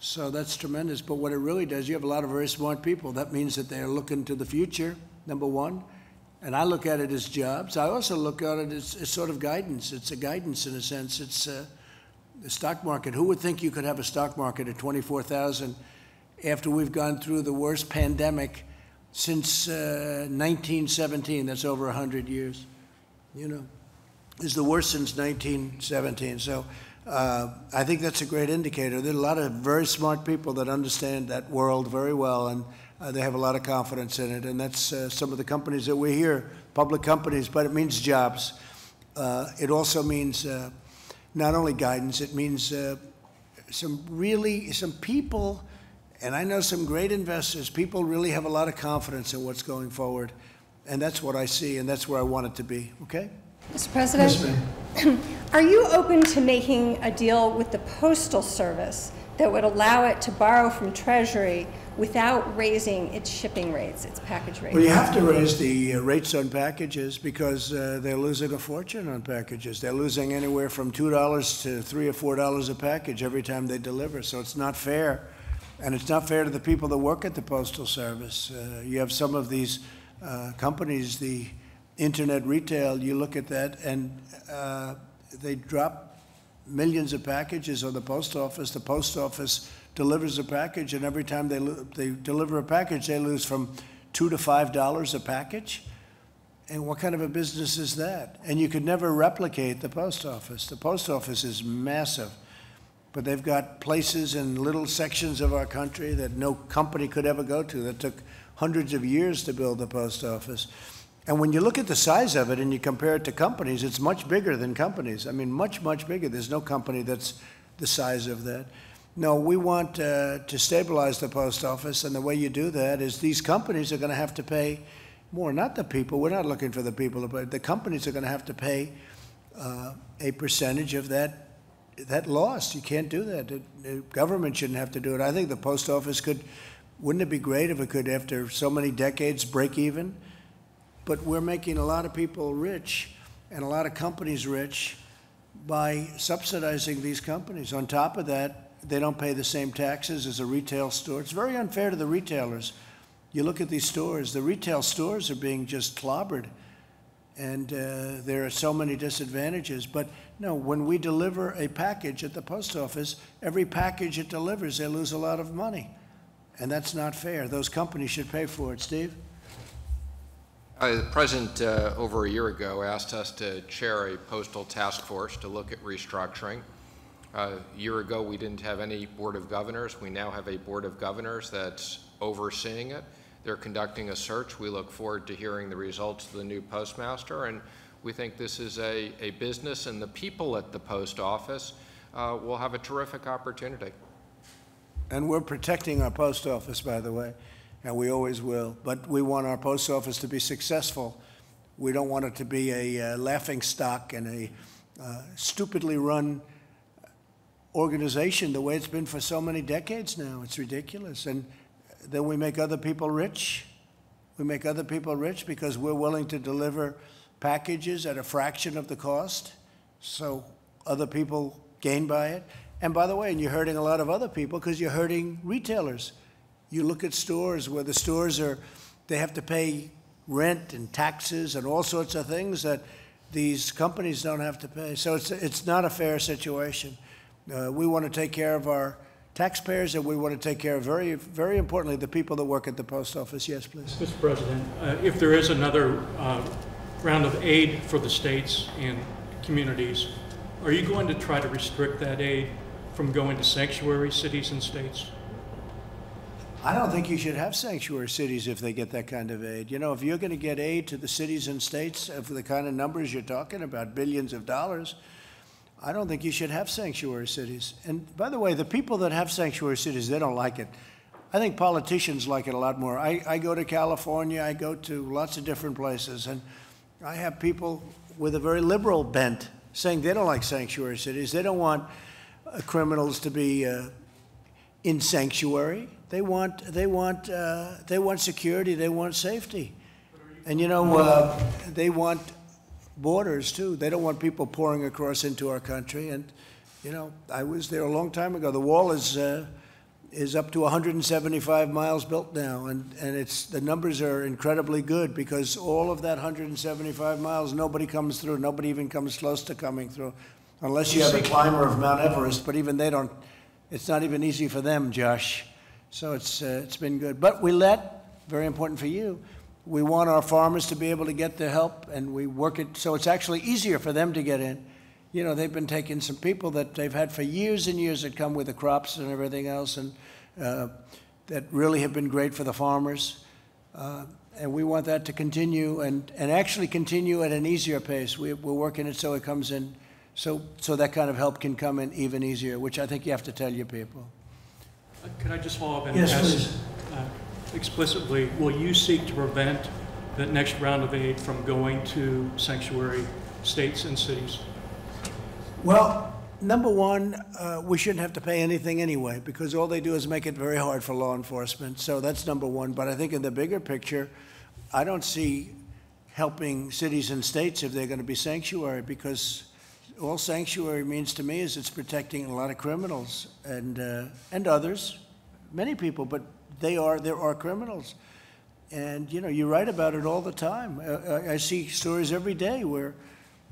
So that's tremendous. But what it really does, you have a lot of very smart people. That means that they're looking to the future, number one. And I look at it as jobs. I also look at it as, as sort of guidance. It's a guidance in a sense. It's uh, the stock market. Who would think you could have a stock market at 24,000 after we've gone through the worst pandemic since uh, 1917? That's over 100 years. You know, is the worst since 1917. So uh, I think that's a great indicator. There are a lot of very smart people that understand that world very well, and uh, they have a lot of confidence in it. And that's uh, some of the companies that we hear, public companies, but it means jobs. Uh, it also means uh, not only guidance, it means uh, some really, some people, and I know some great investors, people really have a lot of confidence in what's going forward. And that's what I see, and that's where I want it to be, okay? Mr. President? Yes. Are you open to making a deal with the Postal Service that would allow it to borrow from Treasury without raising its shipping rates, its package rates? Well, you have to raise the uh, rates on packages because uh, they're losing a fortune on packages. They're losing anywhere from two dollars to three or four dollars a package every time they deliver. So it's not fair, and it's not fair to the people that work at the postal service. Uh, you have some of these uh, companies, the internet retail. You look at that, and uh, they drop millions of packages on the post office. The post office delivers a package, and every time they, they deliver a package, they lose from two to five dollars a package. And what kind of a business is that? And you could never replicate the post office. The post office is massive, but they've got places in little sections of our country that no company could ever go to, that took hundreds of years to build the post office. And when you look at the size of it and you compare it to companies, it's much bigger than companies. I mean, much, much bigger. There's no company that's the size of that. No, we want uh, to stabilize the post office, and the way you do that is these companies are going to have to pay more, not the people. We're not looking for the people, but the companies are going to have to pay uh, a percentage of that that loss. You can't do that. The, the government shouldn't have to do it. I think the post office could. Wouldn't it be great if it could, after so many decades, break even? But we're making a lot of people rich and a lot of companies rich by subsidizing these companies. On top of that, they don't pay the same taxes as a retail store. It's very unfair to the retailers. You look at these stores, the retail stores are being just clobbered. And uh, there are so many disadvantages. But no, when we deliver a package at the post office, every package it delivers, they lose a lot of money. And that's not fair. Those companies should pay for it. Steve? Uh, The President, uh, over a year ago, asked us to chair a postal task force to look at restructuring. Uh, A year ago, we didn't have any Board of Governors. We now have a Board of Governors that's overseeing it. They're conducting a search. We look forward to hearing the results of the new postmaster, and we think this is a, a business, and the people at the post office uh, will have a terrific opportunity. And we're protecting our post office, by the way, and we always will. But we want our post office to be successful. We don't want it to be a uh, laughing stock and a uh, stupidly run organization the way it's been for so many decades now. It's ridiculous. And then we make other people rich. We make other people rich because we're willing to deliver packages at a fraction of the cost. So other people gain by it. And by the way, and you're hurting a lot of other people because you're hurting retailers. You look at stores where the stores are, they have to pay rent and taxes and all sorts of things that these companies don't have to pay. So it's, it's not a fair situation. Uh, we want to take care of our taxpayers and we want to take care of, very, very importantly, the people that work at the post office. Yes, please. Mr. President, uh, if there is another uh, round of aid for the states and communities, are you going to try to restrict that aid from going to sanctuary cities and states? I don't think you should have sanctuary cities if they get that kind of aid. You know, if you're going to get aid to the cities and states for the kind of numbers you're talking about, billions of dollars, I don't think you should have sanctuary cities. And by the way, the people that have sanctuary cities, they don't like it. I think politicians like it a lot more. I, I go to California, I go to lots of different places, and I have people with a very liberal bent saying they don't like sanctuary cities. They don't want uh, criminals to be uh, in sanctuary. They want, they want, uh, they want security. They want safety. And you know, uh, they want borders too. They don't want people pouring across into our country. And you know, I was there a long time ago. The wall is uh, is up to 175 miles built now, and and it's the numbers are incredibly good because all of that 175 miles, nobody comes through. Nobody even comes close to coming through, unless you have a climber of Mount Everest. But even they don't. It's not even easy for them, Josh. So it's uh, it's been good. But we let very important for you. We want our farmers to be able to get the help, and we work it so it's actually easier for them to get in. You know, they've been taking some people that they've had for years and years that come with the crops and everything else, and uh, that really have been great for the farmers. Uh, and we want that to continue and, and actually continue at an easier pace. We, we're working it so it comes in So, so that kind of help can come in even easier, which I think you have to tell your people. Uh, Could I just follow up and Yes, ask please. uh, explicitly, will you seek to prevent the next round of aid from going to sanctuary states and cities? Well, number one, uh, we shouldn't have to pay anything anyway, because all they do is make it very hard for law enforcement. So that's number one. But I think in the bigger picture, I don't see helping cities and states if they're going to be sanctuary, because all sanctuary means to me is it's protecting a lot of criminals and uh, and others, many people, but they are there are criminals. And you know, you write about it all the time. Uh, I I see stories every day where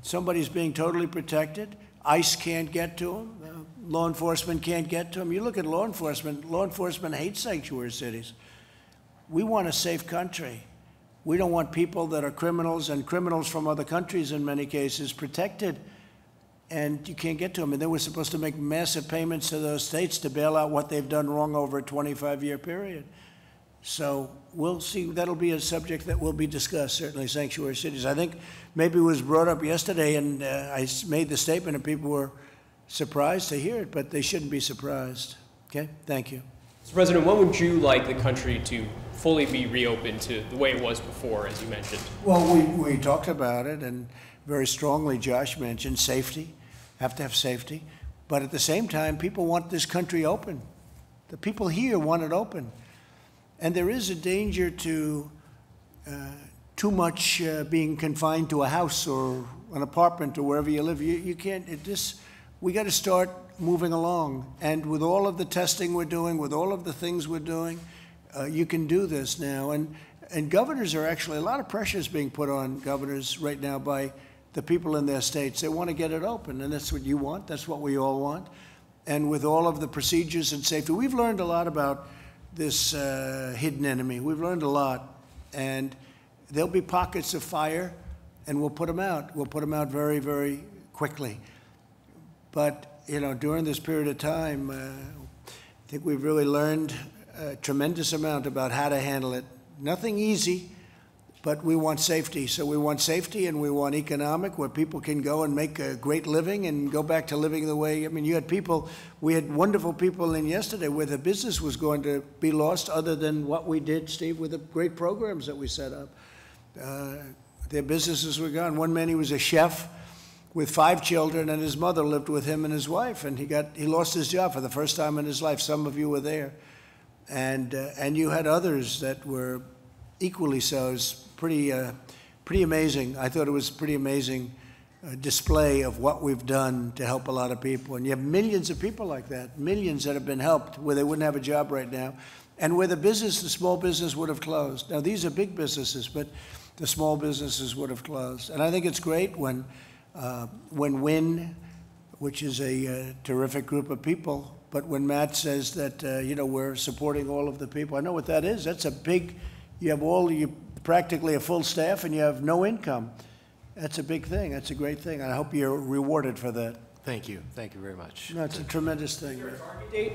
somebody's being totally protected. ICE can't get to them. Uh, law enforcement can't get to them. You look at law enforcement. Law enforcement hates sanctuary cities. We want a safe country. We don't want people that are criminals and criminals from other countries in many cases protected, and you can't get to them. And then we're supposed to make massive payments to those states to bail out what they've done wrong over a 25-year period. So we'll see, that'll be a subject that will be discussed, certainly sanctuary cities. I think maybe it was brought up yesterday, and uh, I made the statement, and people were surprised to hear it, but they shouldn't be surprised. Okay, thank you. Mr. President, when would you like the country to fully be reopened to the way it was before, as you mentioned? Well, we, we talked about it, and very strongly, Josh mentioned safety, have to have safety. But at the same time, people want this country open. The people here want it open. And there is a danger to uh, too much uh, being confined to a house or an apartment or wherever you live. You, you can't, it just, we got to start moving along. And with all of the testing we're doing, with all of the things we're doing, uh, you can do this now. And, and governors are actually, a lot of pressure is being put on governors right now by the people in their states. They want to get it open, and that's what you want. That's what we all want. And with all of the procedures and safety, we've learned a lot about this uh, hidden enemy. We've learned a lot. And there'll be pockets of fire, and we'll put them out. We'll put them out very, very quickly. But, you know, during this period of time, uh, I think we've really learned a tremendous amount about how to handle it. Nothing easy, but we want safety. So we want safety and we want economic, where people can go and make a great living and go back to living the way. I mean, you had people, we had wonderful people in yesterday where the business was going to be lost, other than what we did, Steve, with the great programs that we set up. Uh, their businesses were gone. One man, he was a chef with five children, and his mother lived with him and his wife, and he got he lost his job for the first time in his life. Some of you were there, and uh, and you had others that were equally so. It's pretty uh, pretty amazing. I thought it was a pretty amazing uh, display of what we've done to help a lot of people, and you have millions of people like that, millions that have been helped where they wouldn't have a job right now, and where the business, the small business, would have closed. Now these are big businesses, but the small businesses would have closed, and I think it's great when uh, when Wynn, which is a uh, terrific group of people, but when Matt says that, uh, you know, we're supporting all of the people, I know what that is. That's a big, you have all, you practically a full staff and you have no income. That's a big thing. That's a great thing. I hope you're rewarded for that. Thank you. Thank you very much. That's a tremendous thing. Target date?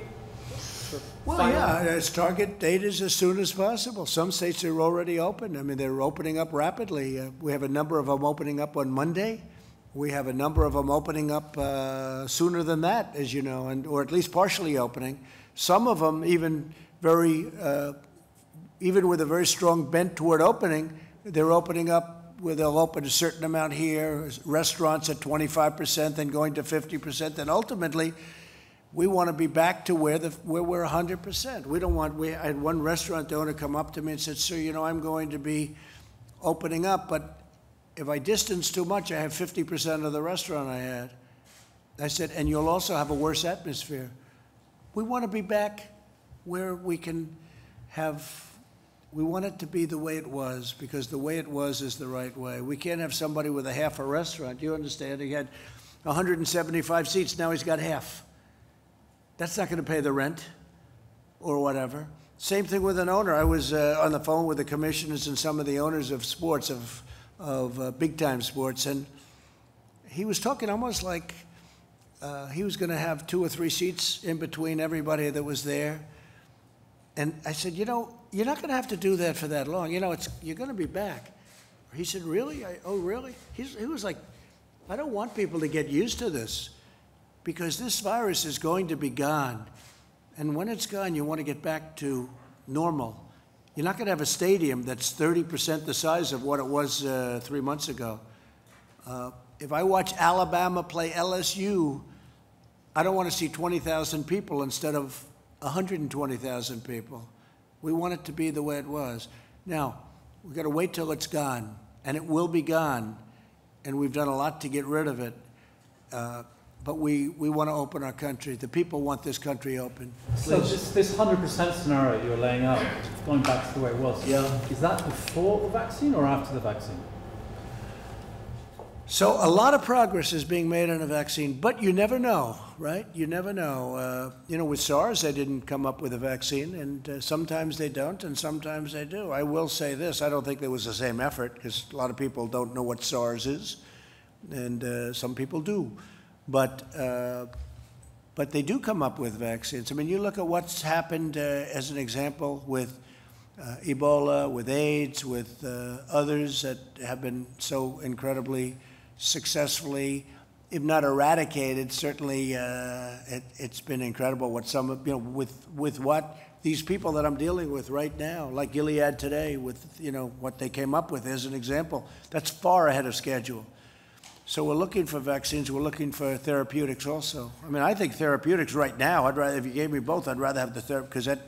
Well, Final- yeah, its target date is as soon as possible. Some states are already open. I mean, they're opening up rapidly. Uh, We have a number of them opening up on Monday. We have a number of them opening up uh, sooner than that, as you know, and, or at least partially opening. Some of them even very, uh, even with a very strong bent toward opening, they're opening up where they'll open a certain amount here, restaurants at 25%, then going to 50%, then ultimately, we want to be back to where the where we're 100%. We don't want. We I had one restaurant owner come up to me and said, "Sir, you know, I'm going to be opening up, but if I distance too much, I have 50% of the restaurant I had." I said, "And you'll also have a worse atmosphere." We want to be back where we can have. We want it to be the way it was because the way it was is the right way. We can't have somebody with a half a restaurant. You understand? He had 175 seats. Now he's got half. That's not going to pay the rent or whatever. Same thing with an owner. I was uh, on the phone with the commissioners and some of the owners of sports, of, of uh, big time sports, and he was talking almost like uh, he was going to have two or three seats in between everybody that was there. And I said, you know, you're not going to have to do that for that long. You know, it's, you're going to be back. He said, really? I, oh, really? He's, he was like I don't want people to get used to this because this virus is going to be gone. And when it's gone, you want to get back to normal. You're not going to have a stadium that's 30% the size of what it was uh, three months ago. Uh, if I watch Alabama play LSU, I don't want to see 20,000 people instead of 120,000 people. We want it to be the way it was. Now, we've got to wait till it's gone, and it will be gone, and we've done a lot to get rid of it. Uh, but we, we want to open our country. The people want this country open. So Please. this, this 100% scenario you're laying out, going back to the way it was, Yeah. is that before the vaccine or after the vaccine? So a lot of progress is being made on a vaccine, but you never know, right? You never know. Uh, you know, with SARS, they didn't come up with a vaccine, and uh, sometimes they don't, and sometimes they do. I will say this: I don't think there was the same effort because a lot of people don't know what SARS is, and uh, some people do, but. Uh, but they do come up with vaccines. I mean, you look at what's happened uh, as an example with uh, Ebola, with AIDS, with others that have been so incredibly successfully, if not eradicated, certainly uh, it, it's been incredible what some, you know, with, with what these people that I'm dealing with right now, like Gilead today, with, you know, what they came up with as an example, that's far ahead of schedule. So we're looking for vaccines, we're looking for therapeutics also. I mean, I think therapeutics right now, I'd rather, if you gave me both, I'd rather have the therapy, because that,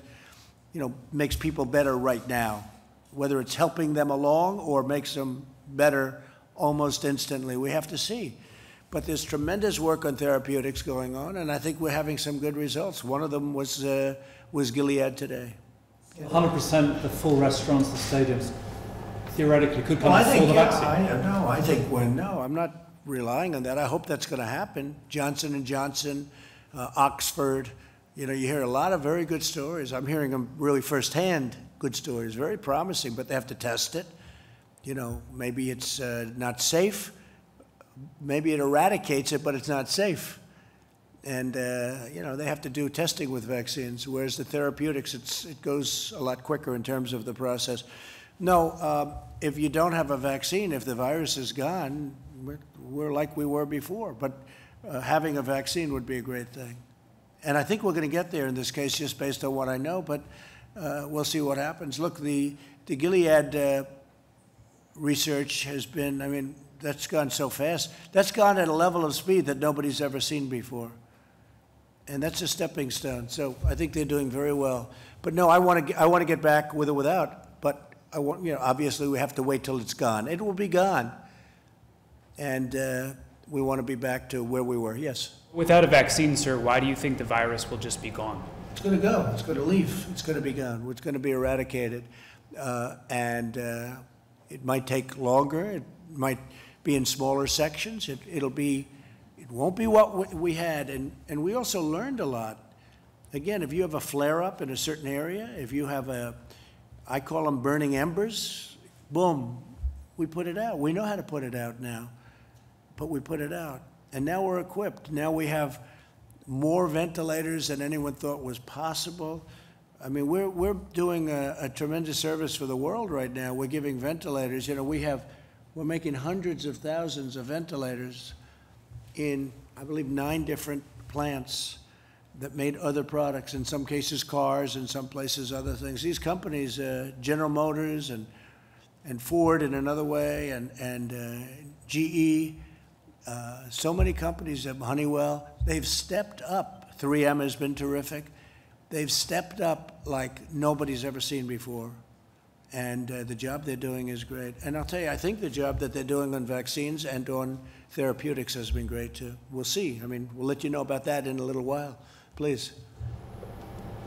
you know, makes people better right now. Whether it's helping them along or makes them better almost instantly, we have to see. But there's tremendous work on therapeutics going on, and I think we're having some good results. One of them was, uh, was Gilead today. 100% the full restaurants, the stadiums, theoretically could come Well, I think, the yeah, vaccine. I, no, I think, well, no, I'm not relying on that. I hope that's going to happen. Johnson and Johnson, uh, Oxford, you know, you hear a lot of very good stories. I'm hearing them really firsthand, good stories, very promising, but they have to test it. You know, maybe it's uh, not safe. Maybe it eradicates it, but it's not safe. And, uh, you know, they have to do testing with vaccines, whereas the therapeutics, it goes a lot quicker in terms of the process. No, um, if you don't have a vaccine, if the virus is gone, we're, we're like we were before. But uh, having a vaccine would be a great thing. And I think we're going to get there in this case, just based on what I know, but uh, we'll see what happens. Look, the, the Gilead uh, research has been, I mean, that's gone so fast. That's gone at a level of speed that nobody's ever seen before. And that's a stepping stone. So I think they're doing very well. But no, I want to, I want to get back with or without, but I want, you know, obviously we have to wait till it's gone. It will be gone. And uh, we want to be back to where we were, yes. Without a vaccine, sir, why do you think the virus will just be gone? It's going to go. It's going to leave. It's going to be gone. It's going to be eradicated. Uh, and uh, it might take longer. It might be in smaller sections. It, it'll be, it won't be what we- had. And, and we also learned a lot. Again, if you have a flare up in a certain area, if you have a, I call them burning embers, boom, we put it out. We know how to put it out now, but we put it out. And now we're equipped. Now we have more ventilators than anyone thought was possible. I mean, we're, we're doing a, a tremendous service for the world right now. We're giving ventilators. You know, we have, we're making hundreds of thousands of ventilators in, I believe, nine different plants that made other products, in some cases cars, in some places other things. These companies, uh, General Motors and, and Ford in another way, and, and uh, GE, uh, so many companies, Honeywell, they've stepped up. 3M has been terrific. They've stepped up like nobody's ever seen before. And uh, the job they're doing is great. And I'll tell you, I think the job that they're doing on vaccines and on therapeutics has been great too. We'll see. I mean, we'll let you know about that in a little while. Please.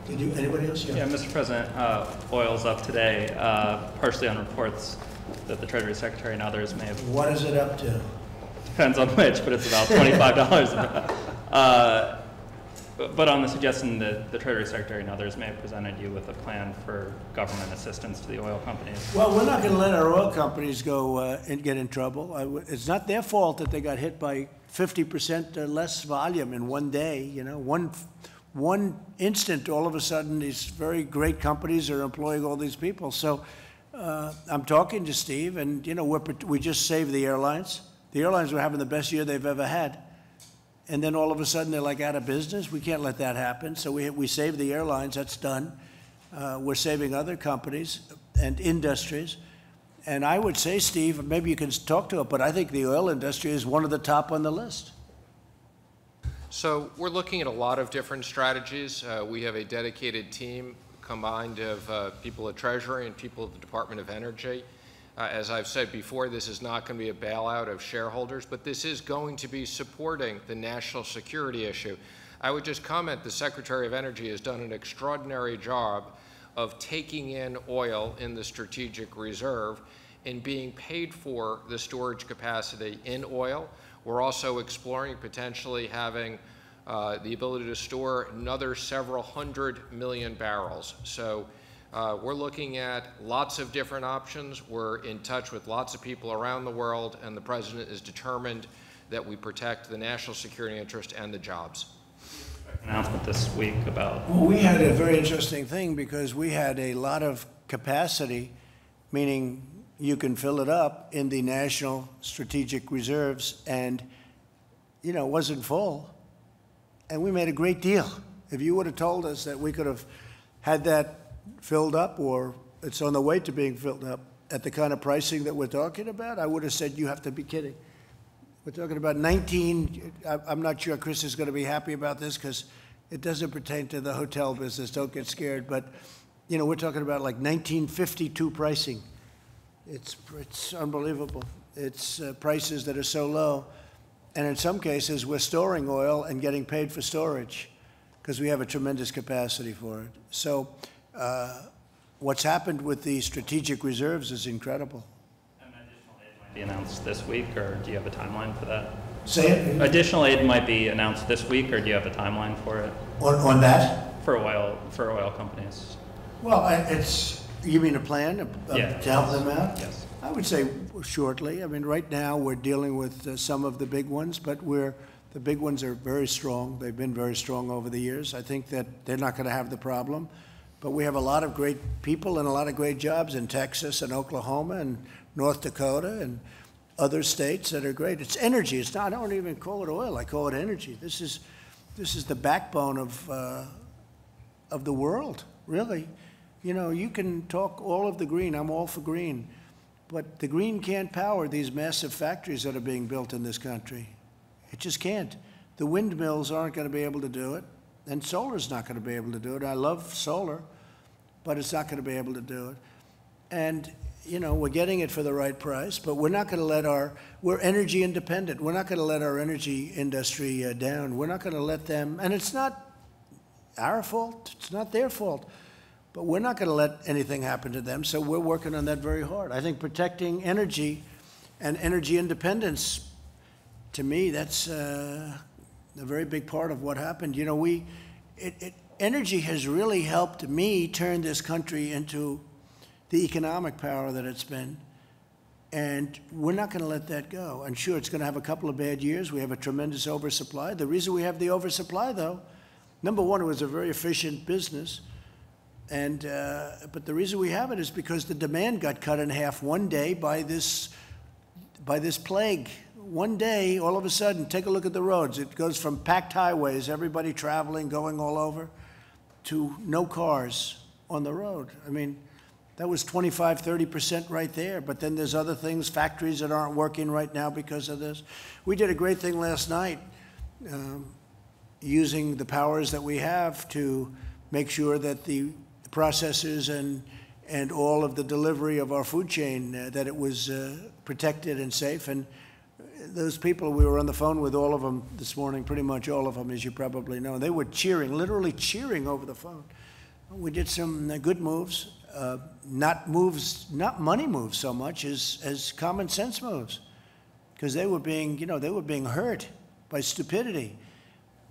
Did you, anybody else? Yeah, Mr. President, uh, oil's up today, uh, partially on reports that the Treasury Secretary and others may have. What is it up to? Depends on which, but it's about twenty-five dollars. But on the suggestion that the Treasury Secretary and others may have presented you with a plan for government assistance to the oil companies. Well, we're not going to let our oil companies go uh, and get in trouble. It's not their fault that they got hit by 50% less volume in one day, you know, one, one instant, all of a sudden, these very great companies are employing all these people. So uh, I'm talking to Steve, and, you know, we're, we just saved the airlines. The airlines were having the best year they've ever had. And then all of a sudden, they're like out of business. We can't let that happen. So we, we saved the airlines, that's done. Uh, we're saving other companies and industries. And I would say, Steve, maybe you can talk to it, but I think the oil industry is one of the top on the list. So we're looking at a lot of different strategies. Uh, we have a dedicated team combined of uh, people at Treasury and people at the Department of Energy. Uh, as I've said before, this is not going to be a bailout of shareholders, but this is going to be supporting the national security issue. I would just comment the Secretary of Energy has done an extraordinary job of taking in oil in the strategic reserve and being paid for the storage capacity in oil. We're also exploring potentially having uh, the ability to store another several hundred million barrels. So uh, we're looking at lots of different options. We're in touch with lots of people around the world, and the President is determined that we protect the national security interest and the jobs. Announcement this week about. Well, we had a very interesting thing because we had a lot of capacity, meaning you can fill it up in the national strategic reserves, and, you know, it wasn't full. And we made a great deal. If you would have told us that we could have had that filled up, or it's on the way to being filled up, at the kind of pricing that we're talking about, I would have said, you have to be kidding. We're talking about 19, I- I'm not sure Chris is going to be happy about this because it doesn't pertain to the hotel business, don't get scared, but, you know, we're talking about like 1952 pricing. It's, it's unbelievable. It's uh, prices that are so low. And in some cases, we're storing oil and getting paid for storage because we have a tremendous capacity for it. So uh, what's happened with the strategic reserves is incredible. An additional aid might be announced this week, or do you have a timeline for that? Say it. Additional aid might be announced this week, or do you have a timeline for it? On, on that? For oil, for oil companies? Well, I- it's, you mean a plan uh, Yeah. to help them out? Yes. I would say shortly. I mean, right now, we're dealing with uh, some of the big ones, but we're, the big ones are very strong. They've been very strong over the years. I think that they're not going to have the problem. But we have a lot of great people and a lot of great jobs in Texas and Oklahoma and North Dakota and other states that are great. It's energy. It's not, I don't even call it oil. I call it energy. This is, this is the backbone of, uh, of the world, really. You know, you can talk all of the green. I'm all for green. But the green can't power these massive factories that are being built in this country. It just can't. The windmills aren't going to be able to do it, and solar's not going to be able to do it. I love solar, but it's not going to be able to do it. And, you know, we're getting it for the right price, but we're not going to let our, we're energy independent. We're not going to let our energy industry uh, down. We're not going to let them, and it's not our fault, it's not their fault. But we're not going to let anything happen to them, so we're working on that very hard. I think protecting energy and energy independence, to me, that's uh, a very big part of what happened. You know, we, it, it, energy has really helped me turn this country into the economic power that it's been. And we're not going to let that go. And sure, it's going to have a couple of bad years. We have a tremendous oversupply. The reason we have the oversupply, though, number one, it was a very efficient business. And, uh, but the reason we have it is because the demand got cut in half one day by this, by this plague. One day, all of a sudden, take a look at the roads. It goes from packed highways, everybody traveling, going all over, to no cars on the road. I mean, that was 25, 30% right there. But then there's other things, factories that aren't working right now because of this. We did a great thing last night um, using the powers that we have to make sure that the processors and, and all of the delivery of our food chain, uh, that it was uh, protected and safe. And those people, we were on the phone with all of them this morning, pretty much all of them, as you probably know. They were cheering, literally cheering over the phone. We did some uh, good moves, uh, not moves, not money moves so much as, as common sense moves, because they were being, you know, they were being hurt by stupidity,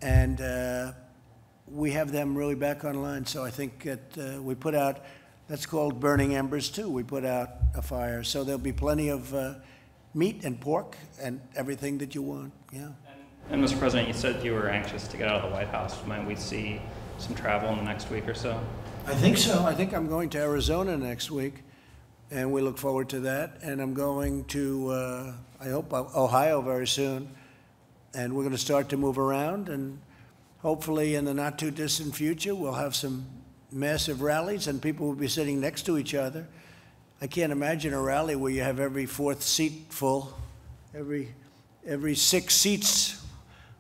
and uh, we have them really back online. So I think that uh, we put out, that's called burning embers too. We put out a fire, so there'll be plenty of uh, meat and pork and everything that you want. Yeah. And Mr. President, you said you were anxious to get out of the White House. Might we see some travel in the next week or so? I think so. I think I'm going to Arizona next week. and we look forward to that. And I'm going to, uh, I hope, Ohio very soon, and we're going to start to move around, and hopefully in the not-too-distant future, we'll have some massive rallies, and people will be sitting next to each other. I can't imagine a rally where you have every fourth seat full, every, every six seats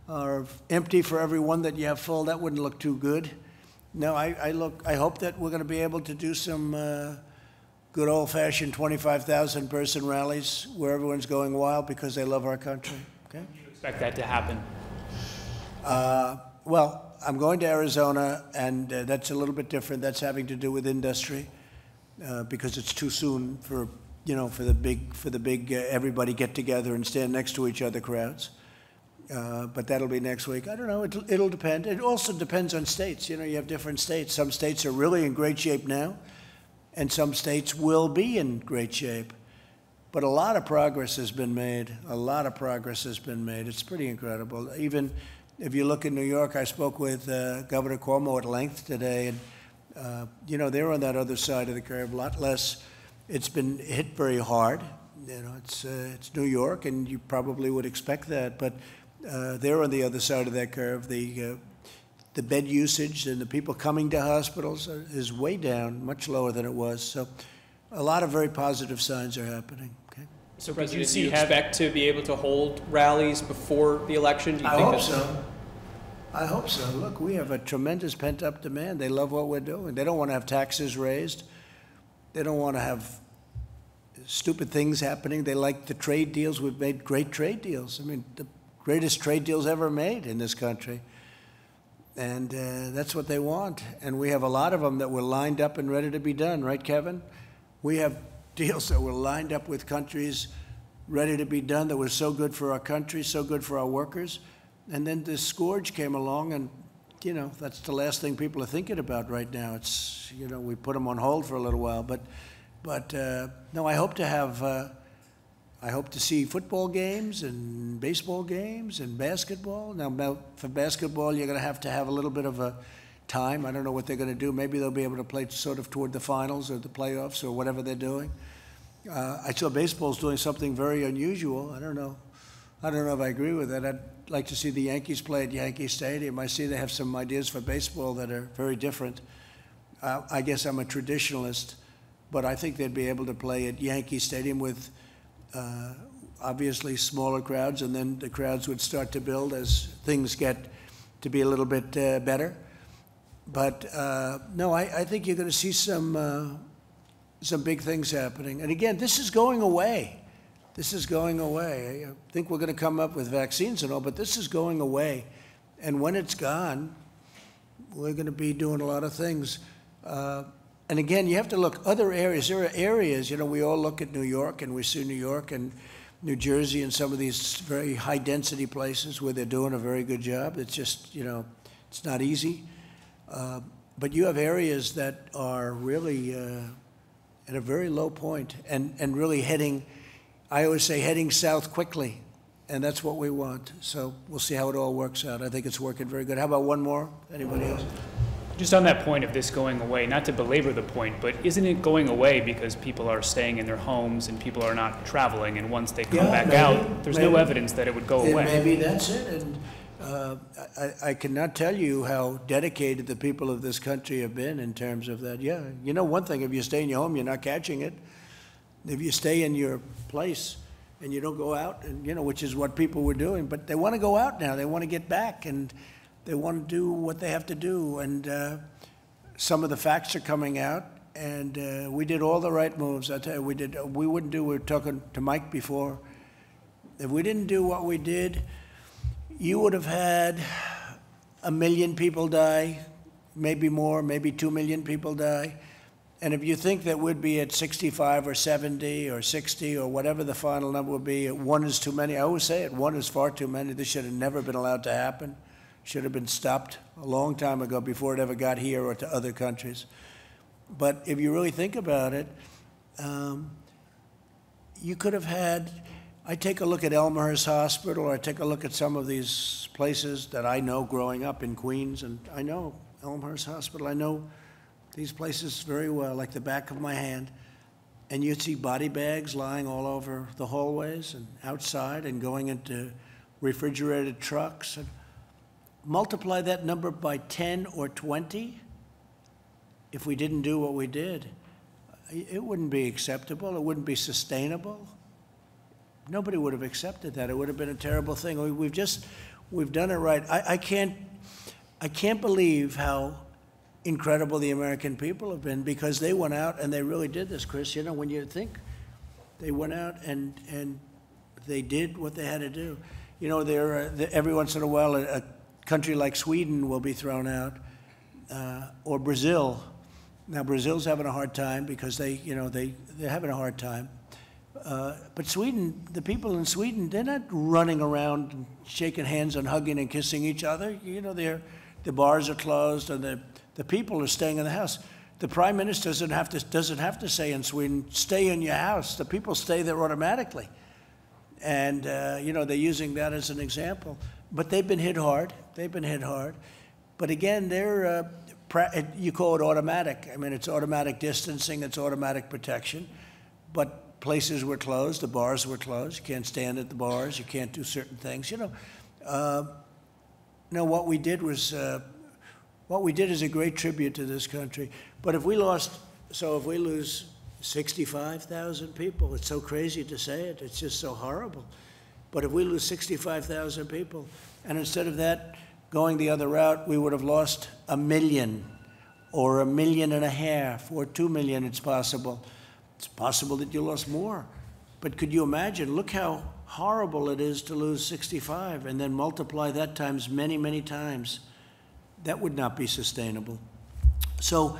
are empty for every one that you have full. That wouldn't look too good. No, I, I look, I hope that we're going to be able to do some uh, good old-fashioned 25,000 person rallies where everyone's going wild because they love our country. Okay. You Expect that to happen. Uh, well, I'm going to Arizona, and uh, that's a little bit different. That's having to do with industry uh, because it's too soon for you know for the big for the big uh, everybody get together and stand next to each other crowds. Uh, but that'll be next week. I don't know. It'll, it'll depend. It also depends on states. You know, you have different states. Some states are really in great shape now, and some states will be in great shape. But a lot of progress has been made. A lot of progress has been made. It's pretty incredible. Even if you look in New York, I spoke with uh, Governor Cuomo at length today, and uh, you know they're on that other side of the curve. A lot less. It's been hit very hard. You know, it's uh, it's New York, and you probably would expect that, but uh, they're on the other side of that curve. The uh, the bed usage and the people coming to hospitals are, is way down, much lower than it was. So, a lot of very positive signs are happening. Okay. So, President, do you expect to be able to hold rallies before the election? Do you I think hope that- so. I hope so. Look, we have a tremendous pent-up demand. They love what we're doing. They don't want to have taxes raised. They don't want to have stupid things happening. They like the trade deals. We've made great trade deals. I mean, the greatest trade deals ever made in this country. And uh, that's what they want. And we have a lot of them that were lined up and ready to be done, right, Kevin? We have deals that were lined up with countries ready to be done that were so good for our country, so good for our workers. And then this scourge came along, and, you know, that's the last thing people are thinking about right now. It's, you know, we put them on hold for a little while. But, but uh, no, I hope to have. Uh, I hope to see football games and baseball games and basketball. Now, for basketball, you're going to have to have a little bit of a time. I don't know what they're going to do. Maybe they'll be able to play sort of toward the finals or the playoffs or whatever they're doing. Uh, I saw baseball's doing something very unusual. I don't know. I don't know if I agree with that. I'd like to see the Yankees play at Yankee Stadium. I see they have some ideas for baseball that are very different. Uh, I guess I'm a traditionalist, but I think they'd be able to play at Yankee Stadium with uh, obviously smaller crowds, and then the crowds would start to build as things get to be a little bit uh, better. But uh, no, I, I think you're going to see some uh, some big things happening. And again, this is going away. This is going away. I think we're going to come up with vaccines and all, but this is going away. And when it's gone, we're going to be doing a lot of things. Uh, and again, you have to look other areas. There are areas, you know, we all look at New York and we see New York and New Jersey and some of these very high density places where they're doing a very good job. It's just, you know, it's not easy. Uh, but you have areas that are really uh, at a very low point and, and really heading, I always say heading south quickly. And that's what we want. So we'll see how it all works out. I think it's working very good. How about one more? Anybody else? Just on that point of this going away, not to belabor the point, but isn't it going away because people are staying in their homes and people are not traveling, and once they come Yeah, back maybe, out, there's no evidence that it would go away? Maybe that's it. And uh, I, I cannot tell you how dedicated the people of this country have been in terms of that. Yeah, you know, one thing, if you stay in your home, you're not catching it. If you stay in your place and you don't go out, and you know, which is what people were doing, but they want to go out now. They want to get back and they want to do what they have to do. And uh, some of the facts are coming out. And uh, we did all the right moves. I tell you, we did. We wouldn't do. We were talking to Mike before. If we didn't do what we did, you would have had a million people die, maybe more, maybe two million people die. And if you think that we'd be at 65 or 70 or 60 or whatever the final number would be, one is too many. I always say it, one is far too many. This should have never been allowed to happen. Should have been stopped a long time ago before it ever got here or to other countries. But if you really think about it, um, you could have had, I take a look at Elmhurst Hospital, or I take a look at some of these places that I know growing up in Queens, and I know Elmhurst Hospital, I know these places very well, like the back of my hand. and you'd see body bags lying all over the hallways and outside and going into refrigerated trucks. And multiply that number by 10 or 20, if we didn't do what we did, it wouldn't be acceptable. It wouldn't be sustainable. Nobody would have accepted that. It would have been a terrible thing. We, we've just, we've done it right. I, I can't, I can't believe how incredible the American people have been because they went out and they really did this, Chris. You know, when you think they went out and, and they did what they had to do. You know, there, uh, every once in a while, a, a country like Sweden will be thrown out, uh, or Brazil. Now, Brazil's having a hard time because they, you know, they, they're having a hard time. Uh, but Sweden, the people in Sweden, they're not running around shaking hands and hugging and kissing each other. You know, they're, the bars are closed and the, the people are staying in the house. The prime minister doesn't have to, doesn't have to say in Sweden, stay in your house. The people stay there automatically. And, uh, you know, they're using that as an example. But they've been hit hard. They've been hit hard. But again, they're, uh, you call it automatic. I mean, it's automatic distancing, it's automatic protection. But places were closed, the bars were closed. You can't stand at the bars, you can't do certain things. You know, uh, no, what we did was, uh, what we did is a great tribute to this country. But if we lost, so if we lose 65,000 people, it's so crazy to say it, it's just so horrible. But if we lose 65,000 people, and instead of that going the other route, we would have lost a million, or a million and a half, or two million, it's possible. It's possible that you lost more. But could you imagine? Look how horrible it is to lose 65 and then multiply that times many, many times. That would not be sustainable. So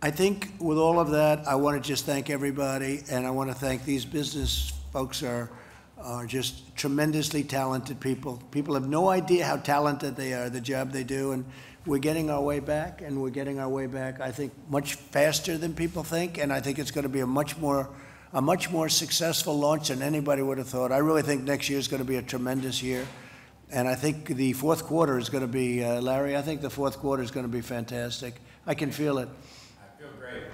I think with all of that, I want to just thank everybody, and I want to thank these business folks are, are just tremendously talented people. People have no idea how talented they are, the job they do, and we're getting our way back, and we're getting our way back, I think, much faster than people think, and I think it's going to be a much more, a much more successful launch than anybody would have thought. I really think next year is going to be a tremendous year. And I think the fourth quarter is going to be, uh, Larry, I think the fourth quarter is going to be fantastic. I can feel it. I feel great.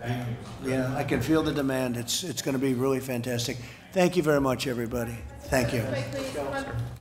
Thank you. Yeah, I can feel the demand. It's, it's going to be really fantastic. Thank you very much, everybody. Thank you.